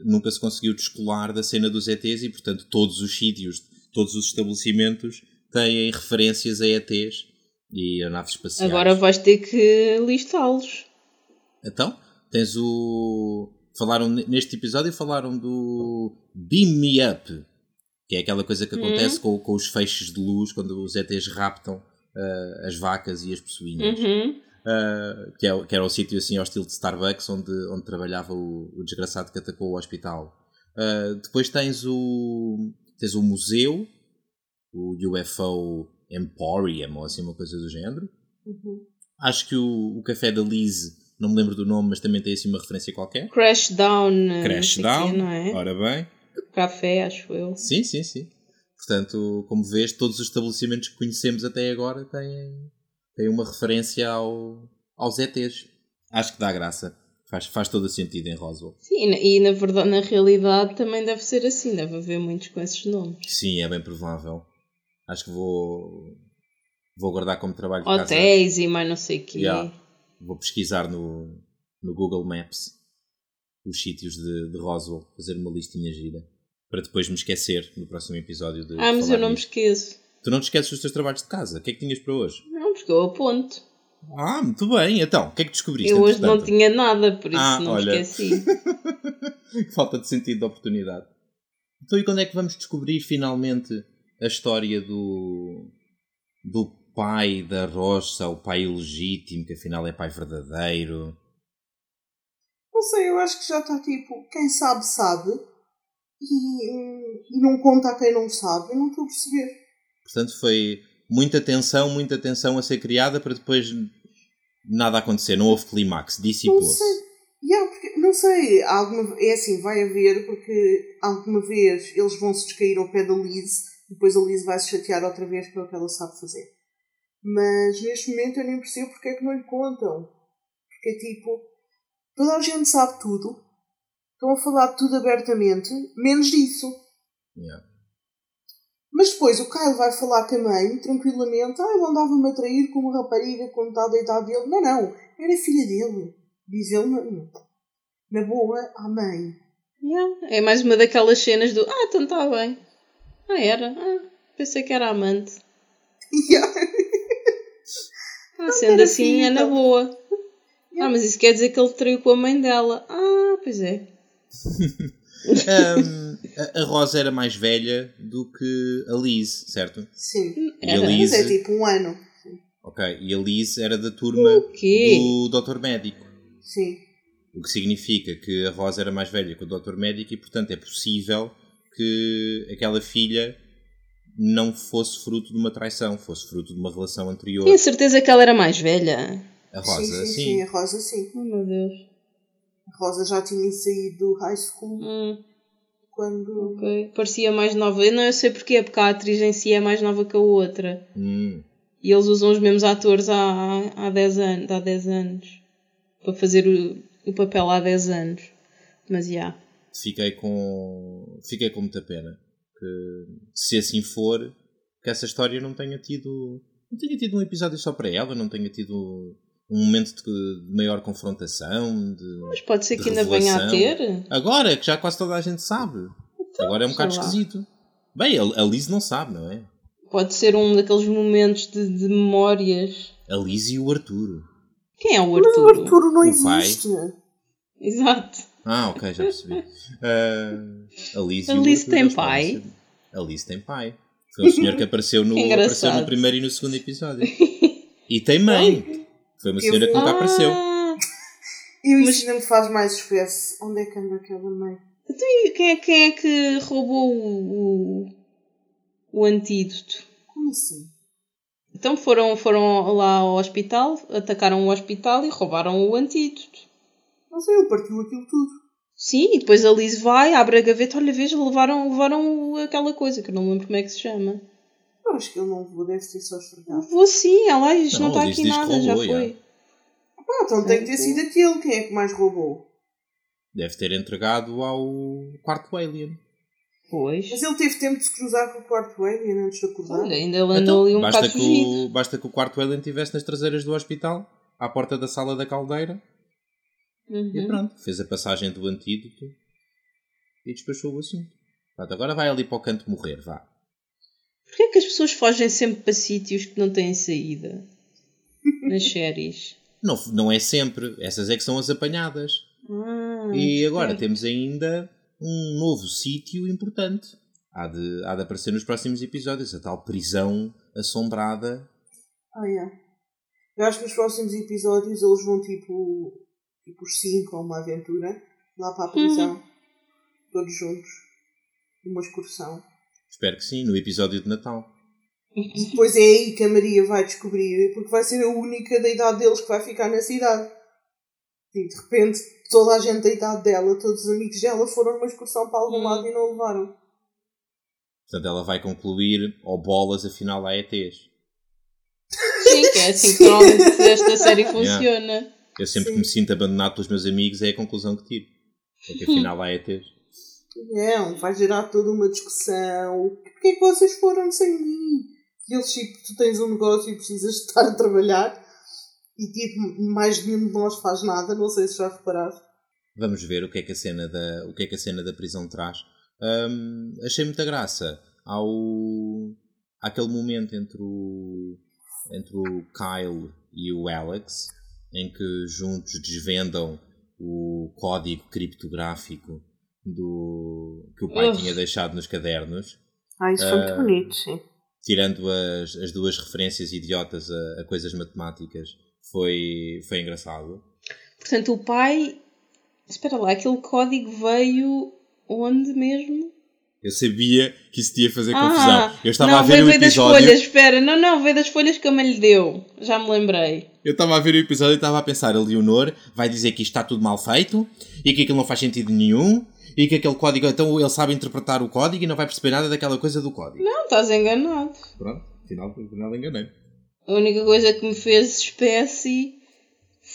[SPEAKER 2] nunca se conseguiu descolar da cena dos ETs e portanto todos os sítios, todos os estabelecimentos têm referências a ETs e a naves espaciais.
[SPEAKER 3] Agora vais ter que listá-los.
[SPEAKER 2] Então, tens o. Falaram neste episódio falaram do Beam Me Up, que é aquela coisa que acontece com, com os feixes de luz quando os ETs raptam ah, as vacas e as pessoinhas.
[SPEAKER 3] Uhum.
[SPEAKER 2] Uh, que, é, que era o sítio assim ao estilo de Starbucks onde, onde trabalhava o, o desgraçado que atacou o hospital. Uh, depois tens o, tens o museu, o UFO Emporium, ou assim uma coisa do género.
[SPEAKER 1] Uhum.
[SPEAKER 2] Acho que o, o café da Liz, não me lembro do nome, mas também tem assim uma referência qualquer.
[SPEAKER 3] Crash Down. não
[SPEAKER 2] Crash
[SPEAKER 3] sei
[SPEAKER 2] Down,
[SPEAKER 3] não é?
[SPEAKER 2] ora bem.
[SPEAKER 3] Café, acho eu.
[SPEAKER 2] Sim, sim, sim. Portanto, como vês, todos os estabelecimentos que conhecemos até agora têm, têm uma referência ao, aos ETs. Acho que dá graça. Faz, faz todo o sentido em Roswell.
[SPEAKER 3] Sim, e na verdade, na realidade também deve ser assim, deve haver muitos com esses nomes.
[SPEAKER 2] Sim, é bem provável. Acho que vou, vou guardar como trabalho de casa.
[SPEAKER 3] Hotéis e mais não sei o quê.
[SPEAKER 2] Yeah. Vou pesquisar no, no Google Maps os sítios de, de Roswell, fazer uma listinha gira. Para depois me esquecer no próximo episódio de
[SPEAKER 3] Ah, mas eu não me esqueço.
[SPEAKER 2] Tu não te esqueces dos teus trabalhos de casa? O que é que tinhas para hoje?
[SPEAKER 3] Não, porque eu aponto.
[SPEAKER 2] Ah, muito bem. Então, o que é que descobriste?
[SPEAKER 3] eu hoje não
[SPEAKER 2] entretanto?
[SPEAKER 3] tinha nada, por isso
[SPEAKER 2] Ah,
[SPEAKER 3] não
[SPEAKER 2] olha.
[SPEAKER 3] me esqueci.
[SPEAKER 2] Falta de sentido de oportunidade. Então, e quando é que vamos descobrir finalmente a história do. do pai da Rocha, o pai ilegítimo, que afinal é pai verdadeiro?
[SPEAKER 1] Não sei, eu acho que já está tipo, quem sabe, sabe. E, e não conta a quem não sabe. Eu não estou a perceber.
[SPEAKER 2] Portanto, foi muita tensão, muita tensão a ser criada para depois nada acontecer. Não houve clímax,
[SPEAKER 1] Não
[SPEAKER 2] dissipou-se.
[SPEAKER 1] sei. Yeah, porque, não sei, alguma, é assim, vai haver, porque alguma vez eles vão se descair ao pé da Liz e depois a Liz vai se chatear outra vez pelo que ela sabe fazer. Mas neste momento eu nem percebo porque é que não lhe contam. Porque é tipo, toda a gente sabe tudo, estão a falar de tudo abertamente, menos disso.
[SPEAKER 2] Yeah.
[SPEAKER 1] Mas depois o Kyle vai falar com a mãe, tranquilamente, ah, ele andava-me a trair com uma rapariga quando está deitado dele. Não, não, era filha dele. Diz ele na, na boa à mãe.
[SPEAKER 3] Yeah. É mais uma daquelas cenas do Ah, então está bem. Ah, era. Ah, pensei que era amante.
[SPEAKER 1] Yeah.
[SPEAKER 3] Ah, sendo
[SPEAKER 1] era
[SPEAKER 3] assim,
[SPEAKER 1] filho,
[SPEAKER 3] é na
[SPEAKER 1] então.
[SPEAKER 3] boa. Ah, mas isso quer dizer que ele traiu com a mãe dela. Ah, pois é.
[SPEAKER 2] Ahm, a, Rosa era mais velha do que a Liz, certo?
[SPEAKER 1] Sim.
[SPEAKER 2] E a
[SPEAKER 3] Era.
[SPEAKER 2] Liz,
[SPEAKER 1] Mas é tipo um ano.
[SPEAKER 2] ok, e a Liz era da turma do Doutor Médico.
[SPEAKER 1] Sim.
[SPEAKER 2] O que significa que a Rosa era mais velha que o Doutor Médico e, portanto, é possível que aquela filha não fosse fruto de uma traição, fosse fruto de uma relação anterior.
[SPEAKER 3] Tinha certeza que ela era mais velha.
[SPEAKER 2] A Rosa,
[SPEAKER 1] sim, sim,
[SPEAKER 2] sim.
[SPEAKER 1] sim, a Rosa sim.
[SPEAKER 3] Oh meu Deus.
[SPEAKER 1] A Rosa já tinha saído do high school
[SPEAKER 3] Hum,
[SPEAKER 1] quando.
[SPEAKER 3] ok. Parecia mais nova. Eu não eu sei porquê, porque a atriz em si é mais nova que a outra.
[SPEAKER 2] Hum,
[SPEAKER 3] E eles usam os mesmos atores há, há, 10, anos, há 10 anos. Para fazer o, o papel há 10 anos. Mas já.
[SPEAKER 2] fiquei com fiquei com muita pena que se assim for que essa história não tenha tido não tenha tido um episódio só para ela não tenha tido um momento de, de maior confrontação de
[SPEAKER 3] Mas pode ser
[SPEAKER 2] de
[SPEAKER 3] que ainda venha a ter.
[SPEAKER 2] agora que já quase toda a gente sabe agora é um bocado
[SPEAKER 3] lá.
[SPEAKER 2] esquisito bem a, a Liz não sabe não é
[SPEAKER 3] Pode ser um daqueles momentos de, de memórias.
[SPEAKER 2] a Liz e o Arthur
[SPEAKER 3] Quem é o
[SPEAKER 1] Mas o
[SPEAKER 3] Arthur?
[SPEAKER 1] Arturo não
[SPEAKER 2] O pai.
[SPEAKER 1] existe.
[SPEAKER 3] Exato.
[SPEAKER 2] Ah ok já percebi Ah, a Liz, e
[SPEAKER 3] A
[SPEAKER 2] o
[SPEAKER 3] Liz
[SPEAKER 2] Arthur,
[SPEAKER 3] tem pai?
[SPEAKER 2] podem ser- a Liz tem pai foi um senhor que apareceu no, apareceu no primeiro e no segundo episódio e tem mãe foi uma
[SPEAKER 1] Eu
[SPEAKER 2] senhora que nunca apareceu
[SPEAKER 3] Ah,
[SPEAKER 1] E
[SPEAKER 3] Mas-
[SPEAKER 1] isso ainda me faz mais espécie. Onde é que anda aquela mãe?
[SPEAKER 3] então e quem é, quem é que roubou o, o, o antídoto?
[SPEAKER 1] Como assim?
[SPEAKER 3] Então foram, foram lá ao hospital, atacaram o hospital e roubaram o antídoto.
[SPEAKER 1] Não sei, ele partiu aquilo tudo.
[SPEAKER 3] Sim, e depois a Liz vai, abre a gaveta, olha, veja, levaram, levaram aquela coisa, que eu não lembro como é que se chama.
[SPEAKER 1] Eu acho que ele não levou, deve ter só estragado.
[SPEAKER 3] Vou sim, ela diz,
[SPEAKER 2] Não,
[SPEAKER 3] não está aqui nada, já
[SPEAKER 2] roubou, já.
[SPEAKER 3] foi.
[SPEAKER 1] Ah, então tem que ter sido aquele. Quem é que mais roubou?
[SPEAKER 2] Deve ter entregado ao quarto alien.
[SPEAKER 3] Pois.
[SPEAKER 1] Mas ele teve tempo de se cruzar com o quarto alien antes de acordar.
[SPEAKER 3] Olha, ainda ele andou ali um
[SPEAKER 2] basta,
[SPEAKER 3] bocado
[SPEAKER 2] que
[SPEAKER 3] fugido.
[SPEAKER 2] o, basta que o quarto alien estivesse nas traseiras do hospital, à porta da sala da caldeira, e
[SPEAKER 3] Uhum.
[SPEAKER 2] pronto, fez a passagem do antídoto e despachou o assunto. Pronto, agora vai ali para o canto morrer, vá.
[SPEAKER 3] Porquê é que as pessoas fogem sempre para sítios que não têm saída? Nas séries.
[SPEAKER 2] Não, não é sempre, essas é que são as apanhadas.
[SPEAKER 3] Ah,
[SPEAKER 2] E agora temos ainda um novo sítio importante. Há de, há de aparecer nos próximos episódios, a tal prisão assombrada.
[SPEAKER 1] Ah, yeah. Eu acho que nos próximos episódios eles vão tipo. Tipo os cinco a uma aventura. Lá para a prisão. Todos juntos. Uma excursão.
[SPEAKER 2] Espero que sim, no episódio de Natal.
[SPEAKER 1] Depois é aí que a Maria vai descobrir, porque vai ser a única da idade deles que vai ficar na cidade. E de repente toda a gente da idade dela, todos os amigos dela foram numa excursão para algum
[SPEAKER 3] Hum.
[SPEAKER 1] lado e não levaram.
[SPEAKER 2] Portanto, ela vai concluir, ou bolas, afinal há ETs.
[SPEAKER 3] Sim, que é assim que esta série funciona.
[SPEAKER 2] Eu sempre
[SPEAKER 1] Sim.
[SPEAKER 2] que me sinto abandonado pelos meus amigos, é a conclusão que tiro. É que afinal há ETs.
[SPEAKER 1] Não, vai gerar toda uma discussão. Porquê é que vocês foram sem mim? E eles, tipo, tu tens um negócio e precisas estar a trabalhar e, tipo, mais nenhum de nós faz nada. Não sei se já reparaste.
[SPEAKER 2] Vamos ver o que é que a cena da, o que é que a cena da prisão traz. Hum, achei muita graça ao àquele momento entre o entre o Kyle e o Alex em que juntos desvendam o código criptográfico do que o pai tinha deixado nos cadernos
[SPEAKER 1] Ah, isso
[SPEAKER 2] foi muito bonito,
[SPEAKER 1] sim.
[SPEAKER 2] tirando as, as duas referências idiotas a, a coisas matemáticas foi foi engraçado
[SPEAKER 3] Portanto, o pai. Espera lá, aquele código veio onde mesmo?
[SPEAKER 2] Eu sabia que isso ia fazer
[SPEAKER 3] Ah,
[SPEAKER 2] confusão. Eu estava
[SPEAKER 3] não,
[SPEAKER 2] a ver o
[SPEAKER 3] veio das
[SPEAKER 2] episódio.
[SPEAKER 3] folhas, espera. Não, não, veio das folhas que a mãe lhe deu. Já me lembrei.
[SPEAKER 2] Eu estava a ver o episódio e estava a pensar, a Leonor vai dizer que isto está tudo mal feito e que aquilo não faz sentido nenhum e que aquele código, então ele sabe interpretar o código e não vai perceber nada daquela coisa do código.
[SPEAKER 3] Não, estás enganado.
[SPEAKER 2] Pronto, afinal, afinal enganei.
[SPEAKER 3] A única coisa que me fez espécie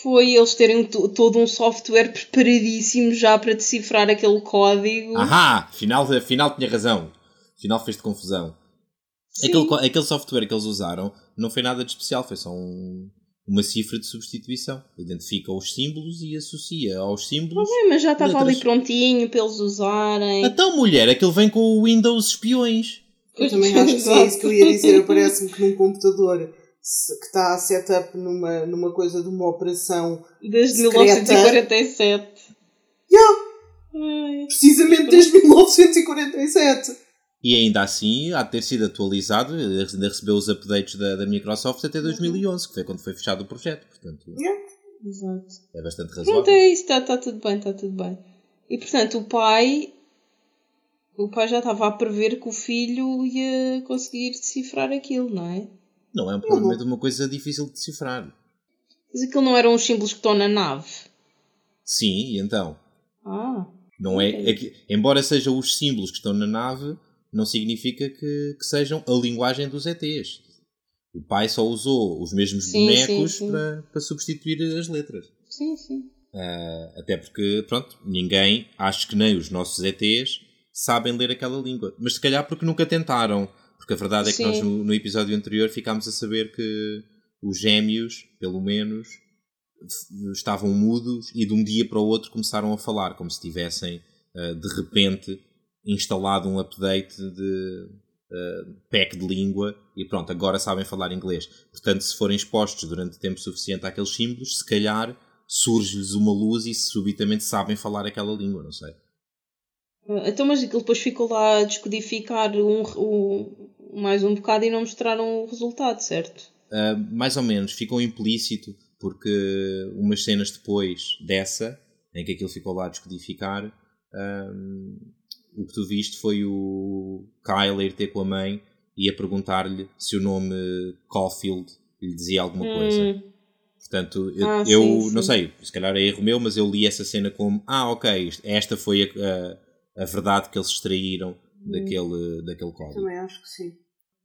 [SPEAKER 3] foi eles terem to- todo um software preparadíssimo já para decifrar aquele código.
[SPEAKER 2] Ahá, afinal, afinal tinha razão. Afinal fez-te confusão.
[SPEAKER 3] Sim.
[SPEAKER 2] Aquele, aquele software que eles usaram não foi nada de especial, foi só um- uma cifra de substituição. Identifica os símbolos e associa aos símbolos
[SPEAKER 3] Bem, mas já estava ali
[SPEAKER 2] Letras.
[SPEAKER 3] prontinho para eles usarem.
[SPEAKER 2] Então, mulher, aquilo vem com o Windows espiões.
[SPEAKER 1] Eu também acho que sim, é isso que eu ia dizer. Parece-me que num computador que está a setup numa, numa coisa de uma operação
[SPEAKER 3] Desde
[SPEAKER 1] Secreta.
[SPEAKER 3] 1947.
[SPEAKER 1] Yeah.
[SPEAKER 3] Ai.
[SPEAKER 1] precisamente desde 1947.
[SPEAKER 2] E ainda assim, há de ter sido atualizado, ainda recebeu os updates da, da Microsoft até 2011, que foi quando foi fechado o projeto. Portanto,
[SPEAKER 3] Exato.
[SPEAKER 2] é bastante
[SPEAKER 3] Pronto,
[SPEAKER 2] razoável.
[SPEAKER 3] é isso, está tá tudo bem, está tudo bem. E portanto, o pai. O pai já estava a prever que o filho ia conseguir decifrar aquilo, não é?
[SPEAKER 2] Não é um problema de uma coisa difícil de decifrar.
[SPEAKER 3] Mas aquilo não eram os símbolos que estão na nave.
[SPEAKER 2] Sim, e então?
[SPEAKER 3] Ah,
[SPEAKER 2] Não é, é que, embora sejam os símbolos que estão na nave, não significa que, que sejam a linguagem dos ETs. O pai só usou os mesmos
[SPEAKER 3] Sim,
[SPEAKER 2] bonecos
[SPEAKER 3] sim, sim.
[SPEAKER 2] Para, para substituir as letras.
[SPEAKER 3] sim, sim.
[SPEAKER 2] Ah, até porque, pronto, ninguém, acho que nem os nossos ETs, sabem ler aquela língua. Mas se calhar porque nunca tentaram. Porque a verdade é que nós no, no episódio anterior ficámos a saber que os gêmeos, pelo menos, estavam mudos e de um dia para o outro começaram a falar, como se tivessem, ah, de repente, instalado um update de ah, pack de língua e pronto, agora sabem falar inglês. Portanto, se forem expostos durante tempo suficiente àqueles símbolos, se calhar surge-lhes uma luz e subitamente sabem falar aquela língua, não sei.
[SPEAKER 3] Ah, Então, mas aquilo depois ficou lá a descodificar um, um- mais um bocado e não mostraram o resultado, certo?
[SPEAKER 2] Uh, mais ou menos, ficou implícito porque umas cenas depois dessa, em que aquilo ficou lá a descodificar, um, o que tu viste foi o Kyle ir ter com a mãe e a perguntar-lhe se o nome Caulfield lhe dizia alguma coisa.
[SPEAKER 3] Hum,
[SPEAKER 2] Portanto, eu,
[SPEAKER 3] Ah,
[SPEAKER 2] eu
[SPEAKER 3] sim,
[SPEAKER 2] não
[SPEAKER 3] sim.
[SPEAKER 2] sei, se calhar é erro meu, mas eu li essa cena como: ah, ok, esta foi a, a, a verdade que eles extraíram daquele, daquele código.
[SPEAKER 1] Também acho que sim.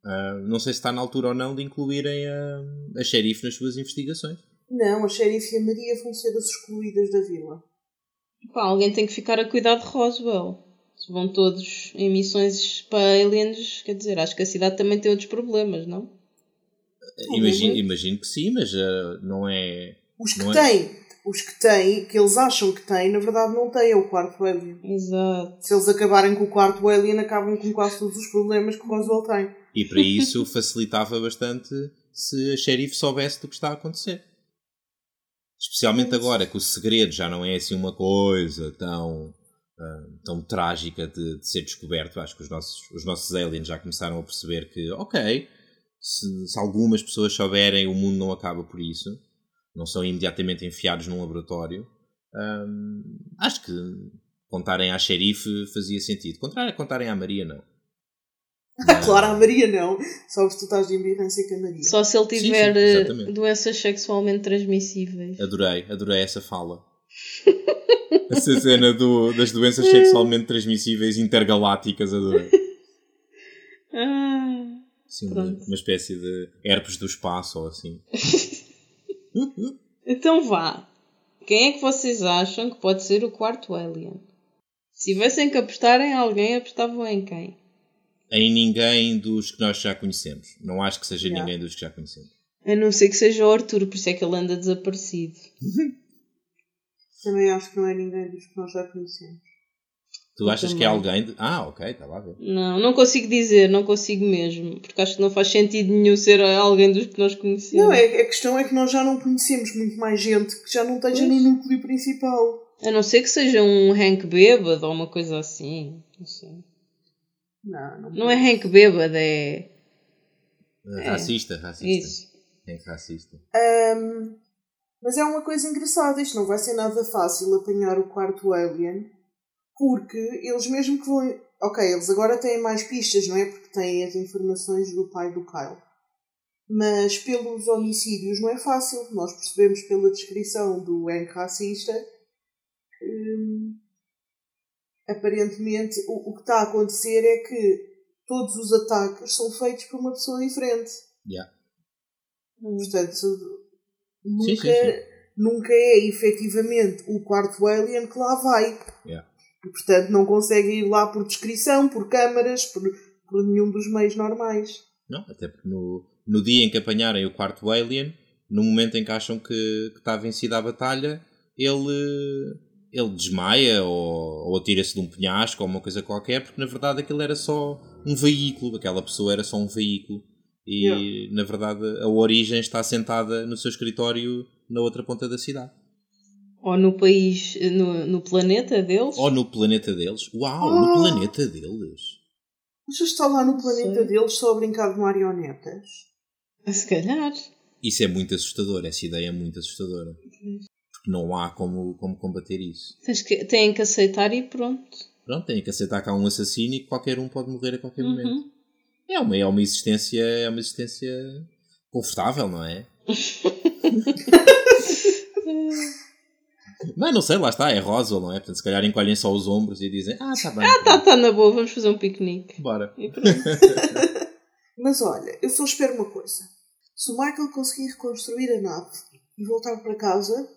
[SPEAKER 2] Ah, não sei se está na altura ou não de incluírem a, a xerife nas suas investigações.
[SPEAKER 1] Não, a xerife e a Maria vão ser as excluídas da vila.
[SPEAKER 3] Pá, alguém tem que ficar a cuidar de Roswell. Se vão todos em missões para aliens, quer dizer, acho que a cidade também tem outros problemas, não?
[SPEAKER 2] Imagino, imagino que sim, mas ah, não é.
[SPEAKER 1] Os que
[SPEAKER 2] é?
[SPEAKER 1] têm, os que têm, que eles acham que têm, na verdade não têm, é o quarto alien.
[SPEAKER 3] Exato.
[SPEAKER 1] Se eles acabarem com o quarto alien, acabam com quase todos os problemas que o Roswell tem.
[SPEAKER 2] E para isso facilitava bastante se a xerife soubesse do que está a acontecer. Especialmente agora que o segredo já não é assim uma coisa tão, ah, tão trágica de, de ser descoberto. Acho que os nossos, os nossos aliens já começaram a perceber que, ok, se, se algumas pessoas souberem, o mundo não acaba por isso. Não são imediatamente enfiados num laboratório. Ahm, acho que contarem à xerife fazia sentido. Contar, contarem à Maria, não.
[SPEAKER 1] Claro, a Maria não. Só que tu estás de embirrância com a Maria.
[SPEAKER 3] Só se ele
[SPEAKER 2] Sim,
[SPEAKER 3] tiver
[SPEAKER 2] sim,
[SPEAKER 3] eh,
[SPEAKER 2] exatamente.
[SPEAKER 3] doenças sexualmente transmissíveis.
[SPEAKER 2] Adorei, adorei essa fala. essa cena do- das doenças sexualmente transmissíveis intergalácticas, adorei.
[SPEAKER 3] Ah,
[SPEAKER 2] Assim, uma, uma espécie de herpes do espaço ou assim.
[SPEAKER 3] então vá. Quem é que vocês acham que pode ser o quarto alien? Se tivessem que apostar em alguém, apostavam em quem?
[SPEAKER 2] Em ninguém dos que nós já conhecemos. Não acho que seja
[SPEAKER 1] Yeah.
[SPEAKER 2] ninguém dos que já conhecemos.
[SPEAKER 3] A não ser que seja o Arthur, por isso é que ele anda desaparecido.
[SPEAKER 1] Também acho que não é ninguém dos que nós já conhecemos.
[SPEAKER 2] Tu achas que é
[SPEAKER 3] também.
[SPEAKER 2] alguém. De... Ah, ok, estava a ver.
[SPEAKER 3] Não, não consigo dizer, não consigo mesmo. Porque acho que não faz sentido nenhum ser alguém dos que nós conhecemos.
[SPEAKER 1] Não, é, a questão é que nós já não conhecemos muito mais gente que já não esteja no
[SPEAKER 3] Pois.
[SPEAKER 1] núcleo principal.
[SPEAKER 3] A não ser que seja um Hank bêbado ou uma coisa assim. Não sei.
[SPEAKER 1] Não, não,
[SPEAKER 3] Não é Hank bêbado, é.
[SPEAKER 2] Uh, Racista, racista.
[SPEAKER 3] Isso.
[SPEAKER 2] É racista.
[SPEAKER 1] Ahm, mas é uma coisa engraçada, isto não vai ser nada fácil apanhar o quarto alien, porque eles mesmo que vão. Ok, eles agora têm mais pistas, não é? Porque têm as informações do pai do Kyle. Mas pelos homicídios não é fácil. Nós percebemos pela descrição do Hank racista que aparentemente o, o que está a acontecer é que todos os ataques são feitos por uma pessoa diferente.
[SPEAKER 2] Yeah.
[SPEAKER 1] Portanto,
[SPEAKER 2] Sim,
[SPEAKER 1] nunca,
[SPEAKER 2] sim, sim.
[SPEAKER 1] nunca é efetivamente o quarto alien que lá vai.
[SPEAKER 2] Yeah.
[SPEAKER 1] E, portanto, não consegue ir lá por descrição, por câmaras, por, por nenhum dos meios normais.
[SPEAKER 2] Não, até porque no, no dia em que apanharem o quarto alien, no momento em que acham que, que está vencida a batalha, ele, ele desmaia ou, ou atira-se de um penhasco ou uma coisa qualquer, porque na verdade aquilo era só um veículo, aquela pessoa era só um veículo. E
[SPEAKER 1] Yeah.
[SPEAKER 2] na verdade a origem está sentada no seu escritório na outra ponta da cidade.
[SPEAKER 3] Ou no país, no, no planeta deles.
[SPEAKER 2] Ou no planeta deles. Uau,
[SPEAKER 1] Ah!
[SPEAKER 2] no planeta deles.
[SPEAKER 1] Mas já está lá no planeta
[SPEAKER 3] Sei.
[SPEAKER 1] deles só a brincar de marionetas.
[SPEAKER 3] Se calhar.
[SPEAKER 2] Isso é muito assustador, essa ideia é muito assustadora. Porque não há como, como combater isso.
[SPEAKER 3] Tens que, têm que aceitar e pronto.
[SPEAKER 2] Pronto, tem que aceitar que há um assassino e que qualquer um pode morrer a qualquer momento.
[SPEAKER 3] Uhum.
[SPEAKER 2] É uma, é uma existência, é uma existência confortável, não é? Mas não sei, lá está, é Roswell, não é? Portanto, se calhar encolhem só os ombros e dizem, ah, tá bem.
[SPEAKER 3] Ah, tá, tá na boa, vamos fazer um piquenique.
[SPEAKER 2] Bora.
[SPEAKER 3] E pronto.
[SPEAKER 1] Mas olha, eu só espero uma coisa. Se o Michael conseguir reconstruir a nave e voltar para casa,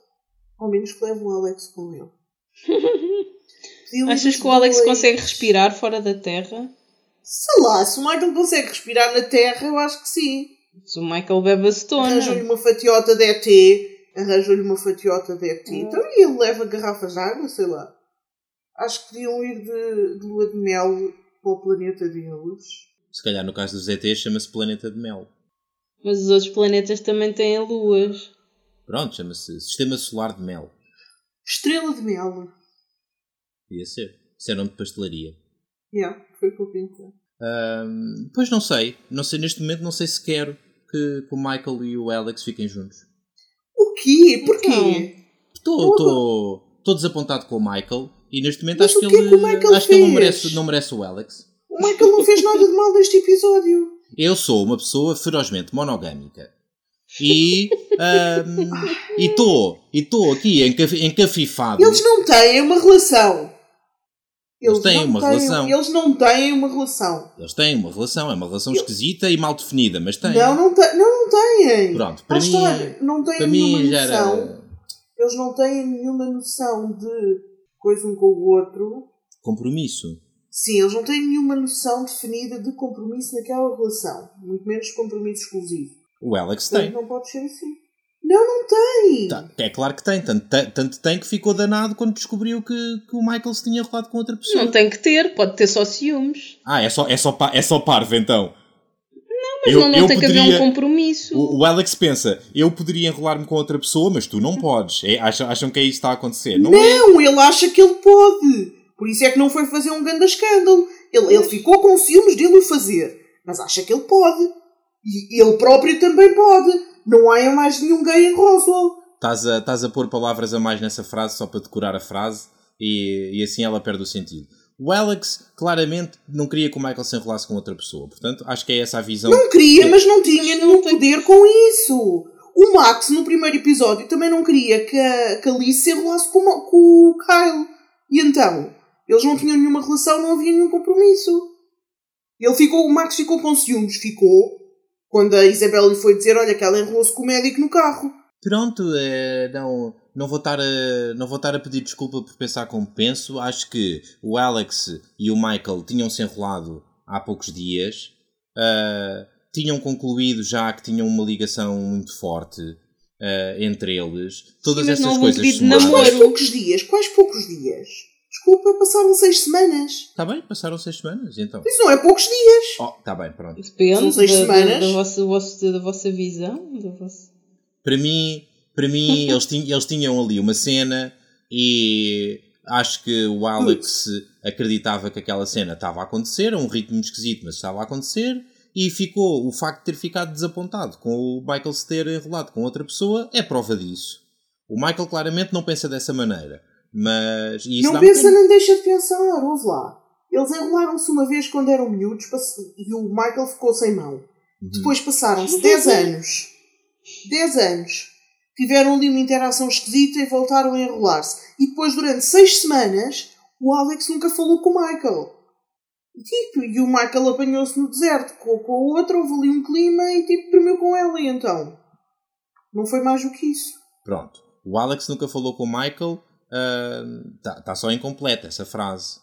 [SPEAKER 1] ao menos que leve o Alex com ele.
[SPEAKER 3] Achas que o Alex
[SPEAKER 1] dois-
[SPEAKER 3] consegue respirar fora da Terra?
[SPEAKER 1] Sei lá, se o Michael consegue respirar na Terra, eu acho que sim.
[SPEAKER 3] Se o Michael bebe acetona.
[SPEAKER 1] Arranjou-lhe uma fatiota de ET. Arranjou-lhe uma fatiota de ET. Então e ele leva garrafas de água, sei lá. Acho que podiam ir de, de lua de mel para o planeta deles.
[SPEAKER 2] Se calhar no caso dos ETs chama-se Planeta de Mel.
[SPEAKER 3] Mas os outros planetas também têm luas.
[SPEAKER 2] Pronto, chama-se Sistema Solar de Mel.
[SPEAKER 1] Estrela de mel.
[SPEAKER 2] Podia ser. Isso é nome de pastelaria.
[SPEAKER 1] Yeah, foi o que eu pensei.
[SPEAKER 2] Ahm, pois não sei. Não sei, neste momento não sei se quero que, que o Michael e o Alex fiquem juntos.
[SPEAKER 1] O quê? Porquê?
[SPEAKER 2] Estou desapontado com o Michael e neste momento
[SPEAKER 1] Mas
[SPEAKER 2] acho que
[SPEAKER 1] que é
[SPEAKER 2] ele,
[SPEAKER 1] que
[SPEAKER 2] acho que ele não,
[SPEAKER 1] fez?
[SPEAKER 2] merece, não merece o Alex.
[SPEAKER 1] O Michael não fez nada de mal neste episódio.
[SPEAKER 2] Eu sou uma pessoa ferozmente monogâmica. E estou e estou aqui encafifado.
[SPEAKER 1] Eles não têm uma relação.
[SPEAKER 2] Eles, têm uma
[SPEAKER 1] têm,
[SPEAKER 2] relação.
[SPEAKER 1] Eles não têm uma relação.
[SPEAKER 2] Eles têm uma relação, é uma relação esquisita e mal definida, mas têm.
[SPEAKER 1] Não, não, te, não, não têm.
[SPEAKER 2] Pronto, para mim,
[SPEAKER 1] não têm
[SPEAKER 2] para
[SPEAKER 1] nenhuma
[SPEAKER 2] mim
[SPEAKER 1] noção.
[SPEAKER 2] Era...
[SPEAKER 1] Eles não têm nenhuma noção de coisa um com o outro.
[SPEAKER 2] Compromisso.
[SPEAKER 1] Sim, eles não têm nenhuma noção definida de compromisso naquela relação. Muito menos compromisso exclusivo.
[SPEAKER 2] O Alex tem.
[SPEAKER 1] Não pode ser assim. Não, não tem!
[SPEAKER 2] Tá, é claro que tem. Tanto, tanto tem que ficou danado quando descobriu que, que o Michael se tinha rolado com outra pessoa.
[SPEAKER 3] Não tem que ter, pode ter só ciúmes.
[SPEAKER 2] Ah, é só, é só, é só parvo então.
[SPEAKER 3] Não, mas eu, não, não tem poderia, que haver um compromisso.
[SPEAKER 2] O, o, Alex pensa, eu poderia enrolar-me com outra pessoa, mas tu não podes. É, acham, acham que é isso que está a acontecer. Não, é?
[SPEAKER 1] não é? ele acha que ele pode. Por isso é que não foi fazer um grande escândalo. Ele, ele ficou com ciúmes dele o fazer. Mas acha que ele pode. E ele próprio também pode. Não há mais nenhum gay em Roswell.
[SPEAKER 2] Estás a, estás a pôr palavras a mais nessa frase só para decorar a frase e, e assim ela perde o sentido. O Alex claramente não queria que o Michael se enrolasse com outra pessoa. Portanto, acho que é essa a visão.
[SPEAKER 1] Não queria, que... mas não tinha nenhum poder com isso. O Max, no primeiro episódio, também não queria que a, que a Liz se enrolasse com, com o Kyle. E então? Eles não tinham nenhuma relação, não havia nenhum compromisso. Ele ficou, o Max ficou com ciúmes, ficou, quando a Isabel lhe foi dizer, olha, que ela enrolou-se com o médico no carro.
[SPEAKER 2] Pronto, é, não, não, vou estar a, não vou estar a pedir desculpa por pensar como penso. Acho que o Alex e o Michael tinham-se enrolado há poucos dias. Uh, tinham concluído já que tinham uma ligação muito forte uh, entre eles. Todas Sim, essas coisas.
[SPEAKER 1] Mas quais poucos dias? Quais poucos dias? Desculpa, passaram seis semanas.
[SPEAKER 2] Está bem, passaram seis semanas, então.
[SPEAKER 1] Isso não é poucos dias.
[SPEAKER 2] Oh, está bem, pronto.
[SPEAKER 3] Depende São seis da, semanas. Da, da, vossa, da vossa visão. Da vossa...
[SPEAKER 2] Para mim, para mim eles, tinham, eles tinham ali uma cena e acho que o Alex acreditava que aquela cena estava a acontecer, a um ritmo esquisito, mas estava a acontecer. E ficou, o facto de ter ficado desapontado com o Michael se ter enrolado com outra pessoa é prova disso. O Michael claramente não pensa dessa maneira. Mas.
[SPEAKER 1] não pensa nem deixa de pensar, ouve lá. Eles enrolaram-se uma vez quando eram miúdos e o Michael ficou sem mão. Uhum. Depois passaram-se 10 anos. 10 anos. Tiveram ali uma interação esquisita e voltaram a enrolar-se. E depois, durante 6 semanas, o Alex nunca falou com o Michael. E, tipo, e o Michael apanhou-se no deserto com, com o outro, houve ali um clima e tipo, dormiu com ela. E então? Não foi mais do que isso.
[SPEAKER 2] Pronto. O Alex nunca falou com o Michael está uh, tá só incompleta essa frase.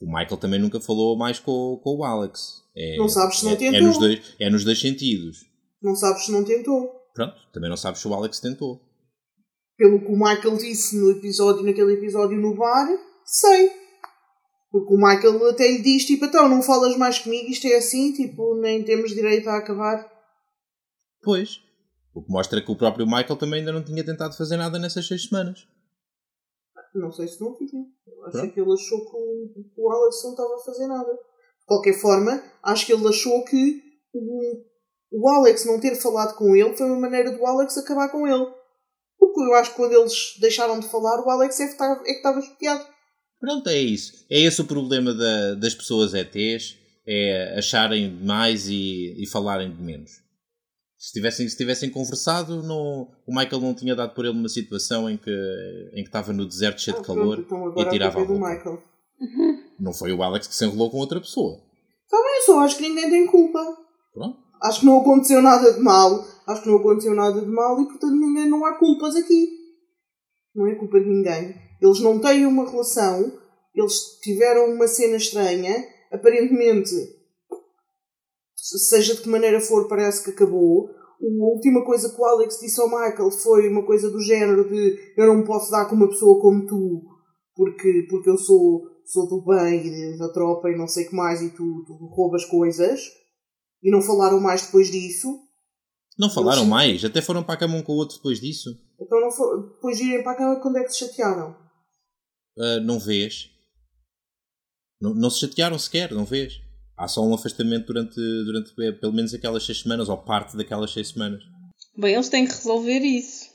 [SPEAKER 2] O Michael também nunca falou mais com, com o Alex. É,
[SPEAKER 1] não sabes se não
[SPEAKER 2] é,
[SPEAKER 1] tentou.
[SPEAKER 2] É nos, dois, é nos dois sentidos.
[SPEAKER 1] Não sabes se não tentou.
[SPEAKER 2] Pronto, também não sabes se o Alex tentou.
[SPEAKER 1] Pelo que o Michael disse no episódio, naquele episódio no bar, sei. Porque o Michael até lhe diz, tipo, então não falas mais comigo, isto é assim, tipo, nem temos direito a acabar.
[SPEAKER 2] Pois. O que mostra que o próprio Michael também ainda não tinha tentado fazer nada nessas seis semanas.
[SPEAKER 1] Não sei se não tinha. Acho que ele achou que o, que o Alex não estava a fazer nada. De qualquer forma, acho que ele achou que o, o Alex não ter falado com ele foi uma maneira do Alex acabar com ele. Porque eu acho que quando eles deixaram de falar, o Alex é que estava, é que estava chateado.
[SPEAKER 2] Pronto, é isso. É esse o problema da, das pessoas ETs, é acharem mais e, e falarem de menos. Se tivessem, se tivessem conversado, não, o Michael não tinha dado por ele numa situação em que, em que estava no deserto cheio de calor
[SPEAKER 1] então
[SPEAKER 2] e tirava a roupa.
[SPEAKER 1] Michael.
[SPEAKER 2] Não foi o Alex que se enrolou com outra pessoa.
[SPEAKER 1] Está bem, só acho que ninguém tem culpa.
[SPEAKER 2] Pronto.
[SPEAKER 1] Acho que não aconteceu nada de mal. Acho que não aconteceu nada de mal e portanto ninguém, não há culpas aqui. Não é culpa de ninguém. Eles não têm uma relação, eles tiveram uma cena estranha, aparentemente seja de que maneira for, parece que acabou. A última coisa que o Alex disse ao Michael foi uma coisa do género de eu não posso dar com uma pessoa como tu porque, porque eu sou, sou do bem da tropa e não sei o que mais e tu, tu roubas coisas. E não falaram mais depois disso.
[SPEAKER 2] Não falaram Eles... mais? Até foram para a cama um com o outro depois disso?
[SPEAKER 1] Então não for... depois de irem para a cama quando é que se chatearam?
[SPEAKER 2] Uh, não vês. Não, não se chatearam sequer, não vês? Há só um afastamento durante, durante eh, pelo menos aquelas seis semanas, ou parte daquelas seis semanas.
[SPEAKER 3] Bem, eles têm que resolver isso.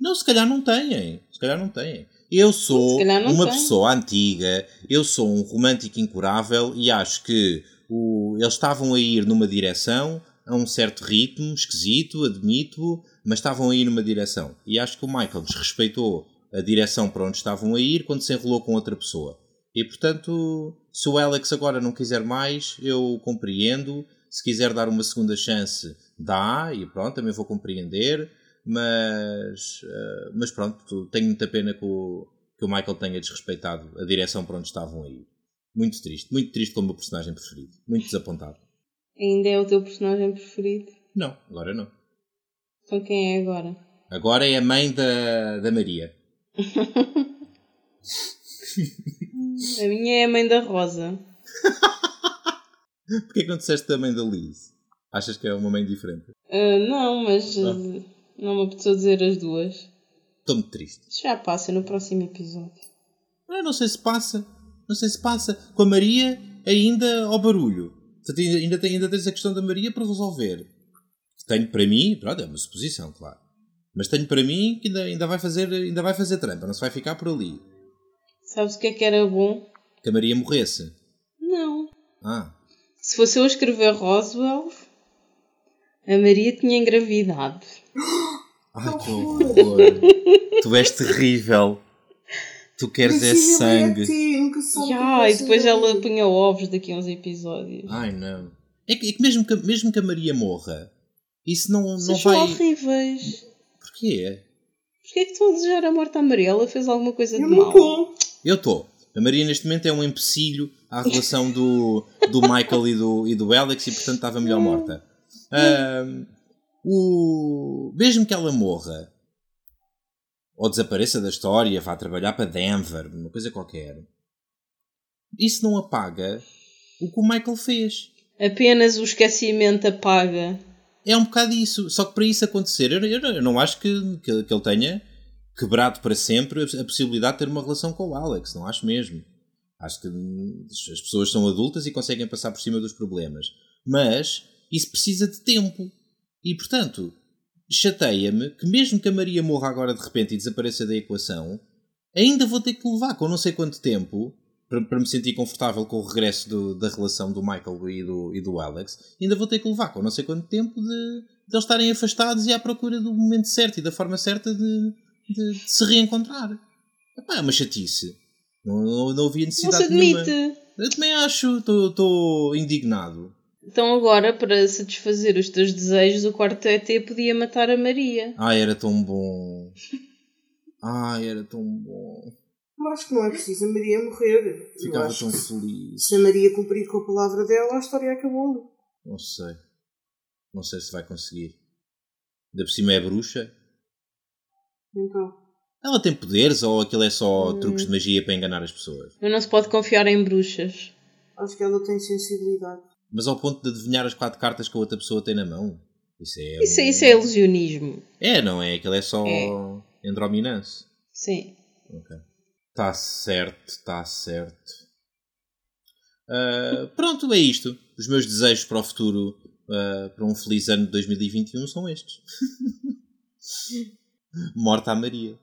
[SPEAKER 2] Não, se calhar não têm. Se calhar não têm. Eu sou uma tem. pessoa antiga, eu sou um romântico incurável e acho que o, eles estavam a ir numa direção, a um certo ritmo, esquisito, admito, mas estavam a ir numa direção. E acho que o Michael desrespeitou a direção para onde estavam a ir quando se enrolou com outra pessoa. E portanto, se o Alex agora não quiser mais, eu compreendo. Se quiser dar uma segunda chance, dá, e pronto, também vou compreender. Mas, uh, mas pronto, tenho muita pena que o, que o Michael tenha desrespeitado a direção para onde estavam a ir. Muito triste, muito triste como o meu personagem preferido. Muito desapontado.
[SPEAKER 3] Ainda é o teu personagem preferido?
[SPEAKER 2] Não, agora não.
[SPEAKER 3] Então quem é agora?
[SPEAKER 2] Agora é a mãe da, da Maria.
[SPEAKER 3] a minha é a mãe da Rosa.
[SPEAKER 2] Porquê que não disseste a mãe da Liz? Achas que é uma mãe diferente?
[SPEAKER 3] Uh, não, mas uh, não me apeteceu dizer as duas.
[SPEAKER 2] Estou muito triste.
[SPEAKER 3] Isso já passa no próximo episódio.
[SPEAKER 2] Eu não sei se passa. Não sei se passa. Com a Maria, ainda ao barulho. Portanto, ainda, ainda tens a questão da Maria para resolver. Tenho para mim, pronto, é uma suposição, claro. Mas tenho para mim que ainda, ainda, vai, fazer, ainda vai fazer trampa, não se vai ficar por ali.
[SPEAKER 3] Sabes o que é que era bom?
[SPEAKER 2] Que a Maria morresse.
[SPEAKER 3] Não.
[SPEAKER 2] Ah.
[SPEAKER 3] Se fosse eu a escrever Roswell, a Maria tinha engravidado.
[SPEAKER 2] Ai, que horror! tu és terrível. Tu queres é sangue.
[SPEAKER 3] Já, e depois ela punha ovos daqui a uns episódios.
[SPEAKER 2] Ai não. É que, é que, mesmo, que mesmo que a Maria morra, isso não, não
[SPEAKER 3] Vocês
[SPEAKER 2] vai.
[SPEAKER 3] são horríveis.
[SPEAKER 2] Porquê?
[SPEAKER 3] Porquê é que estão a desejar a morte à Maria? Ela fez alguma coisa
[SPEAKER 1] Eu
[SPEAKER 3] de
[SPEAKER 1] não
[SPEAKER 3] mal?
[SPEAKER 2] Eu estou. A Maria neste momento é um empecilho à relação do, do Michael e do, e do Alex e portanto estava melhor morta. O, mesmo que ela morra ou desapareça da história, vá trabalhar para Denver, uma coisa qualquer, isso não apaga o que o Michael fez.
[SPEAKER 3] Apenas o esquecimento apaga.
[SPEAKER 2] É um bocado isso. Só que para isso acontecer, eu, eu, eu não acho que, que, que ele tenha quebrado para sempre a possibilidade de ter uma relação com o Alex. Não acho mesmo. Acho que as pessoas são adultas e conseguem passar por cima dos problemas. Mas isso precisa de tempo. E portanto, chateia-me que mesmo que a Maria morra agora de repente e desapareça da equação, ainda vou ter que levar com não sei quanto tempo para, para me sentir confortável com o regresso do- da relação do Michael e do, e do Alex, ainda vou ter que levar com não sei quanto tempo de, de eles estarem afastados e à procura do momento certo e da forma certa de, de- de se reencontrar. Epá, é uma chatice. Não, não, não havia
[SPEAKER 3] Não se
[SPEAKER 2] necessidade nenhuma.
[SPEAKER 3] admite.
[SPEAKER 2] Eu também acho, estou indignado.
[SPEAKER 3] Então agora, para satisfazer os teus desejos, o quarto ET podia matar a Maria.
[SPEAKER 2] Ai, era tão bom. Ai, era tão bom.
[SPEAKER 1] Eu acho que não é preciso a Maria morrer. Eu
[SPEAKER 2] Ficava tão feliz.
[SPEAKER 1] se a Maria cumprir com a palavra dela, a história acabou.
[SPEAKER 2] Não sei. Não sei se vai conseguir. Ainda por cima é bruxa.
[SPEAKER 1] Então,
[SPEAKER 2] Ela tem poderes ou aquilo é só
[SPEAKER 3] Hum.
[SPEAKER 2] truques de magia para enganar as pessoas?
[SPEAKER 3] Não se pode confiar em bruxas.
[SPEAKER 1] acho que ela tem sensibilidade.
[SPEAKER 2] Mas ao ponto de adivinhar as quatro cartas que a outra pessoa tem na mão? Isso é.
[SPEAKER 3] Isso, é-
[SPEAKER 2] um-
[SPEAKER 3] isso é ilusionismo.
[SPEAKER 2] É, não é? Aquilo é só
[SPEAKER 3] É.
[SPEAKER 2] androminance.
[SPEAKER 3] Sim.
[SPEAKER 2] Ok. Está certo, está certo. Ah, pronto, é isto. Os meus desejos para o futuro, ah, para um feliz ano de 2021, são estes: Morta a Maria.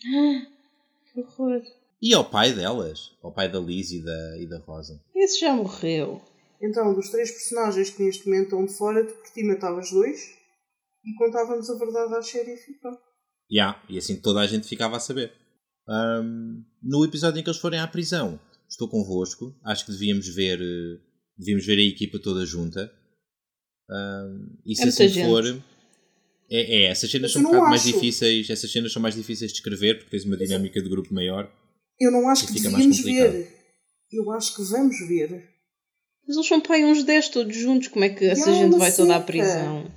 [SPEAKER 3] Que horror.
[SPEAKER 2] E ao pai delas, ao pai da Liz e da, e da Rosa.
[SPEAKER 3] Esse já morreu.
[SPEAKER 1] Então, dos três personagens que neste momento estão de fora, tu por ti matavas dois e contávamos a verdade à xerife e pronto.
[SPEAKER 2] Ya, e assim toda a gente ficava a saber. Ahm, no episódio em que eles forem à prisão, estou convosco. Acho que devíamos ver, eh, devíamos ver a equipa toda junta. Ahm, e se
[SPEAKER 3] É
[SPEAKER 2] assim
[SPEAKER 3] gente.
[SPEAKER 2] for. É, é, essas cenas
[SPEAKER 1] Mas
[SPEAKER 2] são um bocado mais difíceis. Essas cenas são mais difíceis de escrever porque tens uma dinâmica de grupo maior.
[SPEAKER 1] Eu não acho que
[SPEAKER 2] fica mais
[SPEAKER 1] devíamos
[SPEAKER 2] complicado.
[SPEAKER 1] ver. Eu acho que vamos ver.
[SPEAKER 3] Mas eles são pai uns 10 todos juntos. Como é que essa gente vai toda à
[SPEAKER 1] seca.
[SPEAKER 3] prisão?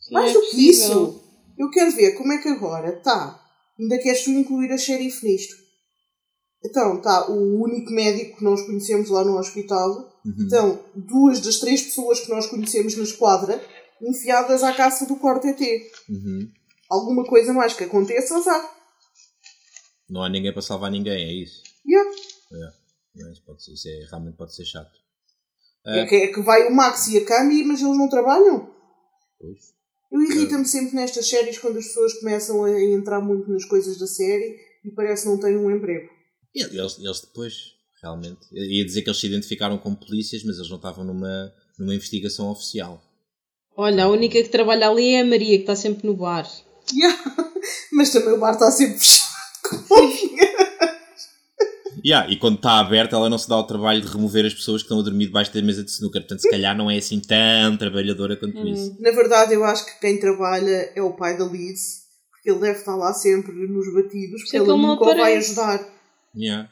[SPEAKER 3] Isso
[SPEAKER 1] Mais
[SPEAKER 3] é
[SPEAKER 1] do que isso, eu quero ver como é que agora está. Ainda queres tu incluir a xerife nisto? Então, está o único médico que nós conhecemos lá no hospital.
[SPEAKER 2] Uhum.
[SPEAKER 1] Então, duas das três pessoas que nós conhecemos na esquadra enfiadas à caça do corte ET.
[SPEAKER 2] Uhum.
[SPEAKER 1] Alguma coisa mais que aconteça, azar.
[SPEAKER 2] Não há ninguém para salvar ninguém, é isso.
[SPEAKER 1] Yeah.
[SPEAKER 2] Não, isso, pode ser, isso é, realmente pode ser chato.
[SPEAKER 1] É, que, é que vai o Max e a Cami, mas eles não trabalham.
[SPEAKER 2] Pois.
[SPEAKER 1] Eu irrita-me sempre nestas séries quando as pessoas começam a entrar muito nas coisas da série e parece que não têm um emprego.
[SPEAKER 2] Eles, eles depois, realmente. Eu ia dizer que eles se identificaram como polícias, mas eles não estavam numa, numa investigação oficial.
[SPEAKER 3] Olha, a única que trabalha ali é a Maria, que está sempre no bar.
[SPEAKER 1] Yeah. Mas também o bar está sempre fechado.
[SPEAKER 2] Yeah, e quando está aberto, ela não se dá o trabalho de remover as pessoas que estão a dormir debaixo da mesa de snooker. Portanto, se calhar não é assim tão trabalhadora quanto
[SPEAKER 3] Hum.
[SPEAKER 2] isso.
[SPEAKER 1] Na verdade, eu acho que quem trabalha é o pai da Liz, porque ele deve estar lá sempre nos batidos, porque
[SPEAKER 3] Sei que
[SPEAKER 1] ele nunca o vai ajudar.
[SPEAKER 2] Yeah.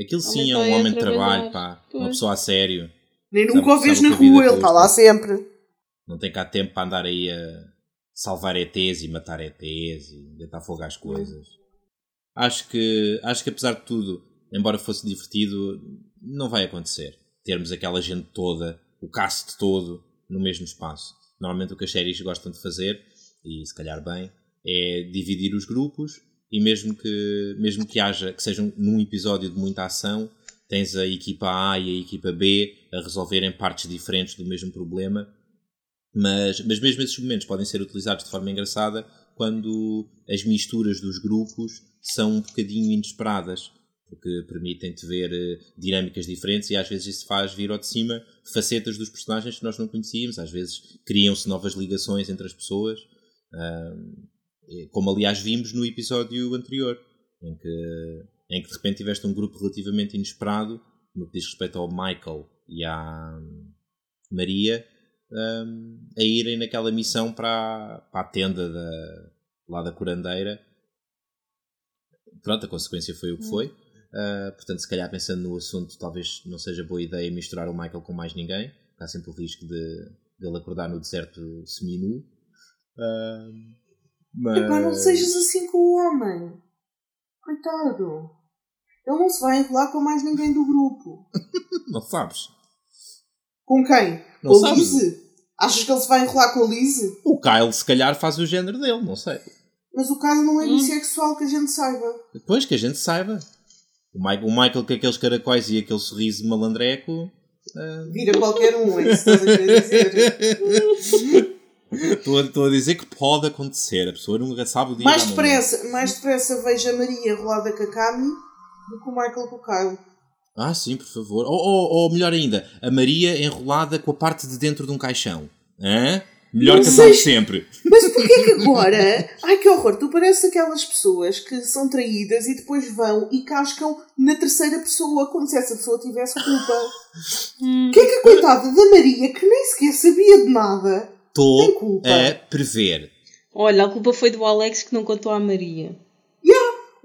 [SPEAKER 2] Aquilo sim é um homem de trabalho, pá.
[SPEAKER 3] Pois.
[SPEAKER 2] Uma pessoa a sério.
[SPEAKER 1] Nem nunca o vês na rua, ele está lá sempre.
[SPEAKER 2] Não tem cá tempo para andar aí a salvar ETs e matar ETs e deitar fogo às coisas. Acho que, acho que apesar de tudo, embora fosse divertido, não vai acontecer. Termos aquela gente toda, o cast todo, no mesmo espaço. Normalmente o que as séries gostam de fazer, e se calhar bem, é dividir os grupos e mesmo que, mesmo que haja, que seja num episódio de muita ação, tens a equipa A e a equipa B a resolverem partes diferentes do mesmo problema mas, mas mesmo esses momentos podem ser utilizados de forma engraçada quando as misturas dos grupos são um bocadinho inesperadas, porque permitem-te ver eh, dinâmicas diferentes e às vezes isso faz vir ao de cima facetas dos personagens que nós não conhecíamos, às vezes criam-se novas ligações entre as pessoas, como aliás vimos no episódio anterior, em que, em que de repente tiveste um grupo relativamente inesperado no que diz respeito ao Michael e à Maria um, a irem naquela missão para, a- para a tenda da, lá da curandeira. Pronto, a consequência foi o que foi. Uh, portanto, se calhar pensando no assunto, talvez não seja boa ideia misturar o Michael com mais ninguém. Há sempre o risco de, de ele acordar no deserto semi-nu. Uh, mas...
[SPEAKER 1] Epá, não sejas assim com o homem. Coitado. Ele não se vai enrolar com mais ninguém do grupo.
[SPEAKER 2] Não sabes.
[SPEAKER 1] Com quem?
[SPEAKER 2] Não
[SPEAKER 1] com a
[SPEAKER 2] sabes.
[SPEAKER 1] Lizzie? Achas que ele se vai enrolar com a Lizzie?
[SPEAKER 2] O Kyle, se calhar, faz o género dele, não sei.
[SPEAKER 1] Mas o caso não é
[SPEAKER 3] Hum.
[SPEAKER 1] bissexual que a gente saiba.
[SPEAKER 2] Depois que a gente saiba. O Michael, o Michael com aqueles caracóis e aquele sorriso malandreco. uh,
[SPEAKER 1] Vira qualquer um, é isso que estás a querer dizer.
[SPEAKER 2] Estou a, estou a dizer que pode acontecer. A pessoa nunca sabe o dia
[SPEAKER 1] Mais
[SPEAKER 2] da manhã.
[SPEAKER 1] depressa, mais depressa vejo a Maria rolada com a Cami do que o Michael com o Kyle.
[SPEAKER 2] Ah, sim, por favor. Ou, ou, ou melhor ainda, a Maria enrolada com a parte de dentro de um caixão. Hã? Melhor
[SPEAKER 1] Não
[SPEAKER 2] casal
[SPEAKER 1] sei.
[SPEAKER 2] sempre.
[SPEAKER 1] Mas porquê que agora? Ai que horror! Tu pareces aquelas pessoas que são traídas e depois vão e cascam na terceira pessoa, como se essa pessoa tivesse culpa.
[SPEAKER 3] Hum.
[SPEAKER 1] O que é que a coitada da Maria, que nem sequer sabia de nada, tem
[SPEAKER 2] Estou
[SPEAKER 1] culpa?
[SPEAKER 2] a prever.
[SPEAKER 3] Olha, a culpa foi do Alex que não contou à Maria.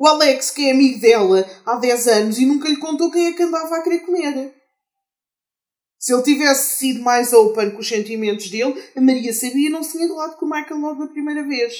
[SPEAKER 1] O Alex, que é amigo dela há 10 anos e nunca lhe contou quem é que andava a querer comer. Se ele tivesse sido mais open com os sentimentos dele, a Maria sabia e não se tinha rolado com o Michael logo da primeira vez.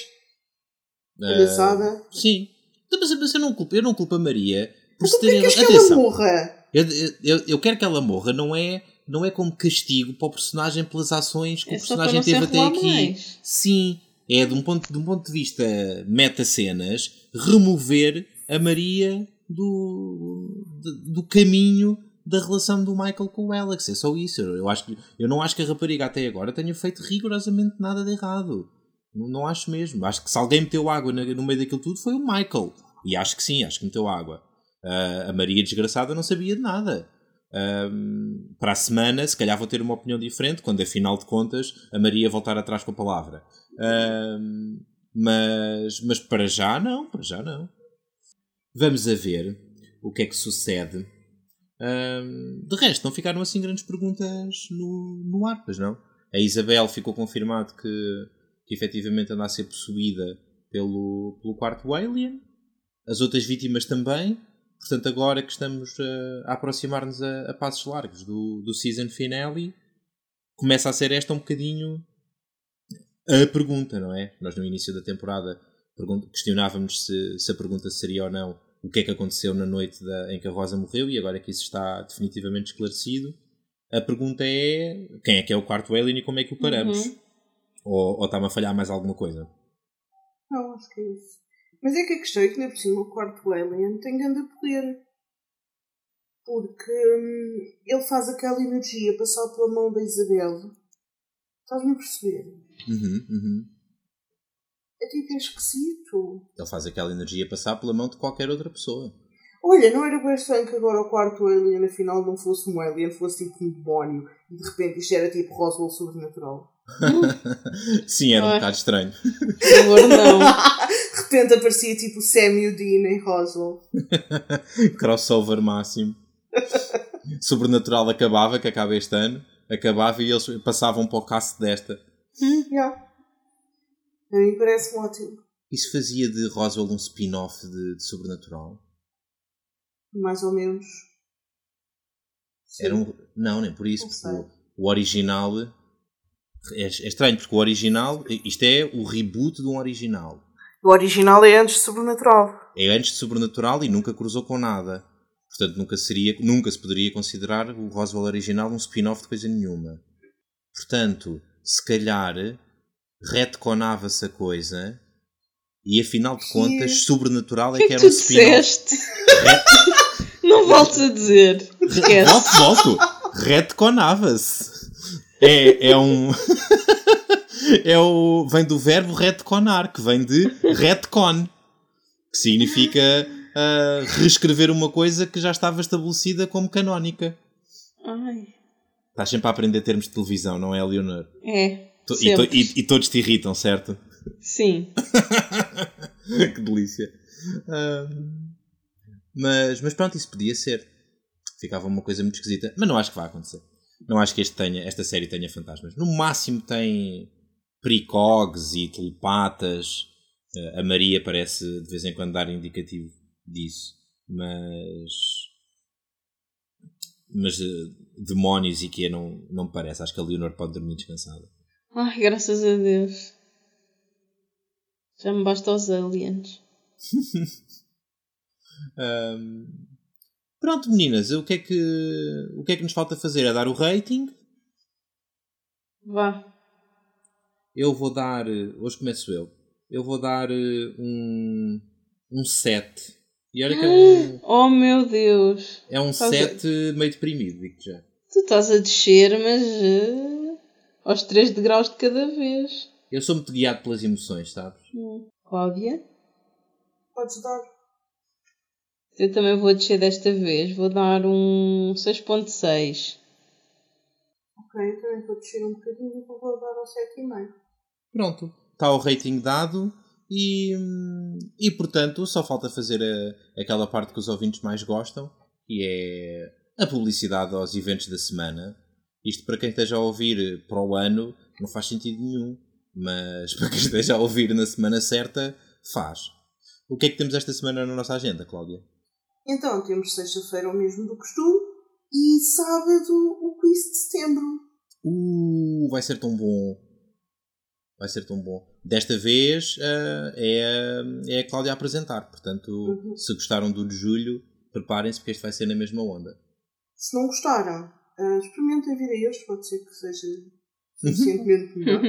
[SPEAKER 2] Ah,
[SPEAKER 1] Palhaçada.
[SPEAKER 2] sim. Então, Mas, mas eu, não culpo, eu não culpo a Maria por
[SPEAKER 1] Mas
[SPEAKER 2] se
[SPEAKER 1] porquê
[SPEAKER 2] ter.
[SPEAKER 1] queres que ela morra?
[SPEAKER 2] Eu, eu, eu quero que ela morra, não é, não é como castigo para o personagem pelas ações que
[SPEAKER 3] É
[SPEAKER 2] o personagem teve até aqui.
[SPEAKER 3] mais.
[SPEAKER 2] Sim, é de um ponto de, um ponto de vista meta-cenas remover a Maria do, do, do caminho da relação do Michael com o Alex. É só isso. Eu, acho, que- eu não acho que a rapariga até agora tenha feito rigorosamente nada de errado. Não, não acho mesmo. Acho que se alguém meteu água no meio daquilo tudo foi o Michael. E acho que sim, acho que meteu água. Ah, a Maria desgraçada não sabia de nada. Para a semana, se calhar vou ter uma opinião diferente, quando afinal de contas a Maria voltar atrás com a palavra. Ahm, mas, mas para já não, para já não. Vamos a ver o que é que sucede. Ahm, de resto, não ficaram assim grandes perguntas no, no ar, pois não? A Isabel ficou confirmado que, que efetivamente anda a ser possuída pelo, pelo quarto alien. As outras vítimas também. Portanto, agora que estamos eh, a aproximar-nos a, a passos largos do, do season finale, começa a ser esta um bocadinho a pergunta, não é? Nós no início da temporada questionávamos se, se a pergunta seria ou não o que é que aconteceu na noite da- em que a Rosa morreu e agora que isso está definitivamente esclarecido, a pergunta é quem é que é o quarto alien e como é que o paramos?
[SPEAKER 3] Uhum.
[SPEAKER 2] Ou, ou está-me a falhar mais alguma coisa?
[SPEAKER 1] Não, acho que é isso. Mas é que a questão é que, ainda por cima, o quarto alien tem grande poder. Porque hum, ele faz aquela energia passar pela mão da Isabel. Estás-me a perceber?
[SPEAKER 2] Uhum, uhum.
[SPEAKER 1] É tipo é esquisito.
[SPEAKER 2] Ele faz aquela energia passar pela mão de qualquer outra pessoa.
[SPEAKER 1] Olha, não era bem estranho que agora o quarto alien afinal não fosse um alien, fosse tipo um demónio e de repente isto era tipo Roswell sobrenatural.
[SPEAKER 2] Sim, era um
[SPEAKER 3] Ai.
[SPEAKER 2] bocado estranho.
[SPEAKER 3] Por favor, não.
[SPEAKER 1] de repente aparecia tipo Sam e o Dean em Roswell.
[SPEAKER 2] Crossover máximo. Sobrenatural acabava, que acaba este ano. Acabava e eles passavam para o cast desta.
[SPEAKER 1] Yeah. A mim parece ótimo.
[SPEAKER 2] Isso fazia de Roswell um spin-off de, de Sobrenatural?
[SPEAKER 1] Mais ou menos. Sim.
[SPEAKER 2] Era um... Não, nem por isso. Porque o, o original... É, é estranho, porque o original... Isto é o reboot de um original.
[SPEAKER 1] O original é antes de Sobrenatural.
[SPEAKER 2] É antes de Sobrenatural e nunca cruzou com nada. Portanto, nunca, seria, nunca se poderia considerar o Roswell original um spin-off de coisa nenhuma. Portanto, se calhar retconava-se a coisa e afinal de
[SPEAKER 1] Que-
[SPEAKER 2] contas, Sobrenatural
[SPEAKER 3] O
[SPEAKER 2] é
[SPEAKER 3] que
[SPEAKER 2] que
[SPEAKER 3] é que
[SPEAKER 2] era um spin-off.
[SPEAKER 3] Não voltes a dizer. Esquece.
[SPEAKER 2] Volto, volto. Retconava-se. É, é um. é o. Vem do verbo retconar, que vem de retcon. Que significa ah, reescrever uma coisa que já estava estabelecida como canónica.
[SPEAKER 3] Ai,
[SPEAKER 2] Estás sempre a aprender termos de televisão, não é, Leonor?
[SPEAKER 3] é.
[SPEAKER 2] To- E, to- e- e todos te irritam, certo?
[SPEAKER 3] Sim.
[SPEAKER 2] que delícia. Ah, mas, mas pronto, isso podia ser. Ficava uma coisa muito esquisita. Mas não acho que vai acontecer. Não acho que este tenha, esta série tenha fantasmas. No máximo tem precogs e telepatas. Ah, a Maria parece de vez em quando dar indicativo disso. Mas. Mas eh, demónios e que não, não me parece. Acho que a Leonor pode dormir descansada.
[SPEAKER 3] Ai, graças a Deus. Já me basta os aliens.
[SPEAKER 2] Ahm, pronto, meninas, o que, é que, o que é que nos falta fazer? É dar o rating.
[SPEAKER 3] Vá.
[SPEAKER 2] Eu vou dar. eh, Hoje começo eu. Eu vou dar eh, um, um 7. E olha que é um,
[SPEAKER 3] Oh meu Deus.
[SPEAKER 2] é um
[SPEAKER 3] Estás a-
[SPEAKER 2] 7 meio deprimido, digo já.
[SPEAKER 3] Tu estás a descer, mas eh, aos 3 degraus de cada vez.
[SPEAKER 2] Eu sou muito guiado pelas emoções, sabes?
[SPEAKER 3] Hum. Cláudia?
[SPEAKER 1] Podes dar.
[SPEAKER 3] Eu também vou descer desta vez. Vou dar um 6.6.
[SPEAKER 1] Ok, eu também vou descer um bocadinho e vou dar ao 7,5.
[SPEAKER 2] Pronto, está o rating dado e, e portanto só falta fazer a- aquela parte que os ouvintes mais gostam, que é a publicidade aos eventos da semana. Isto para quem esteja a ouvir para o ano não faz sentido nenhum, mas para quem esteja a ouvir na semana certa, faz. O que é que temos esta semana na nossa agenda, Cláudia?
[SPEAKER 1] Então, temos sexta-feira o mesmo do costume e sábado o quiz de setembro.
[SPEAKER 2] Uh, vai ser tão bom. Vai ser tão bom. Desta vez ah, é, a- é a Cláudia a apresentar. Portanto,
[SPEAKER 1] Uhum.
[SPEAKER 2] se gostaram do de julho, preparem-se porque este vai ser na mesma onda.
[SPEAKER 1] Se não gostaram, ah, experimentem vir a este, pode ser que seja suficientemente melhor.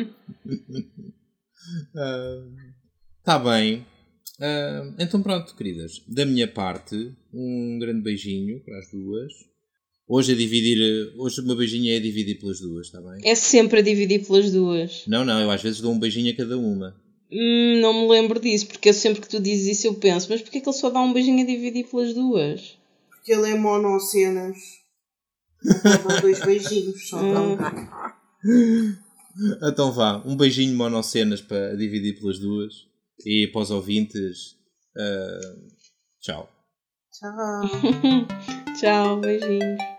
[SPEAKER 2] Está bem. Ah, então pronto, queridas. Da minha parte, um grande beijinho para as duas. Hoje a dividir. Hoje o meu beijinho é a dividir pelas duas, está bem?
[SPEAKER 3] É sempre a dividir pelas duas.
[SPEAKER 2] Não, não, eu às vezes dou um beijinho a cada uma.
[SPEAKER 3] Hum, não me lembro disso, porque eu sempre que tu dizes isso eu penso, mas porquê que ele só dá um beijinho a dividir pelas duas?
[SPEAKER 1] Porque ele é monocenas. Dá dois beijinhos, só dá um bocadinho.
[SPEAKER 2] Então vá, um beijinho monocenas para dividir pelas duas. E para os ouvintes, ah, tchau.
[SPEAKER 1] Tchau.
[SPEAKER 3] Tchau, beijinhos.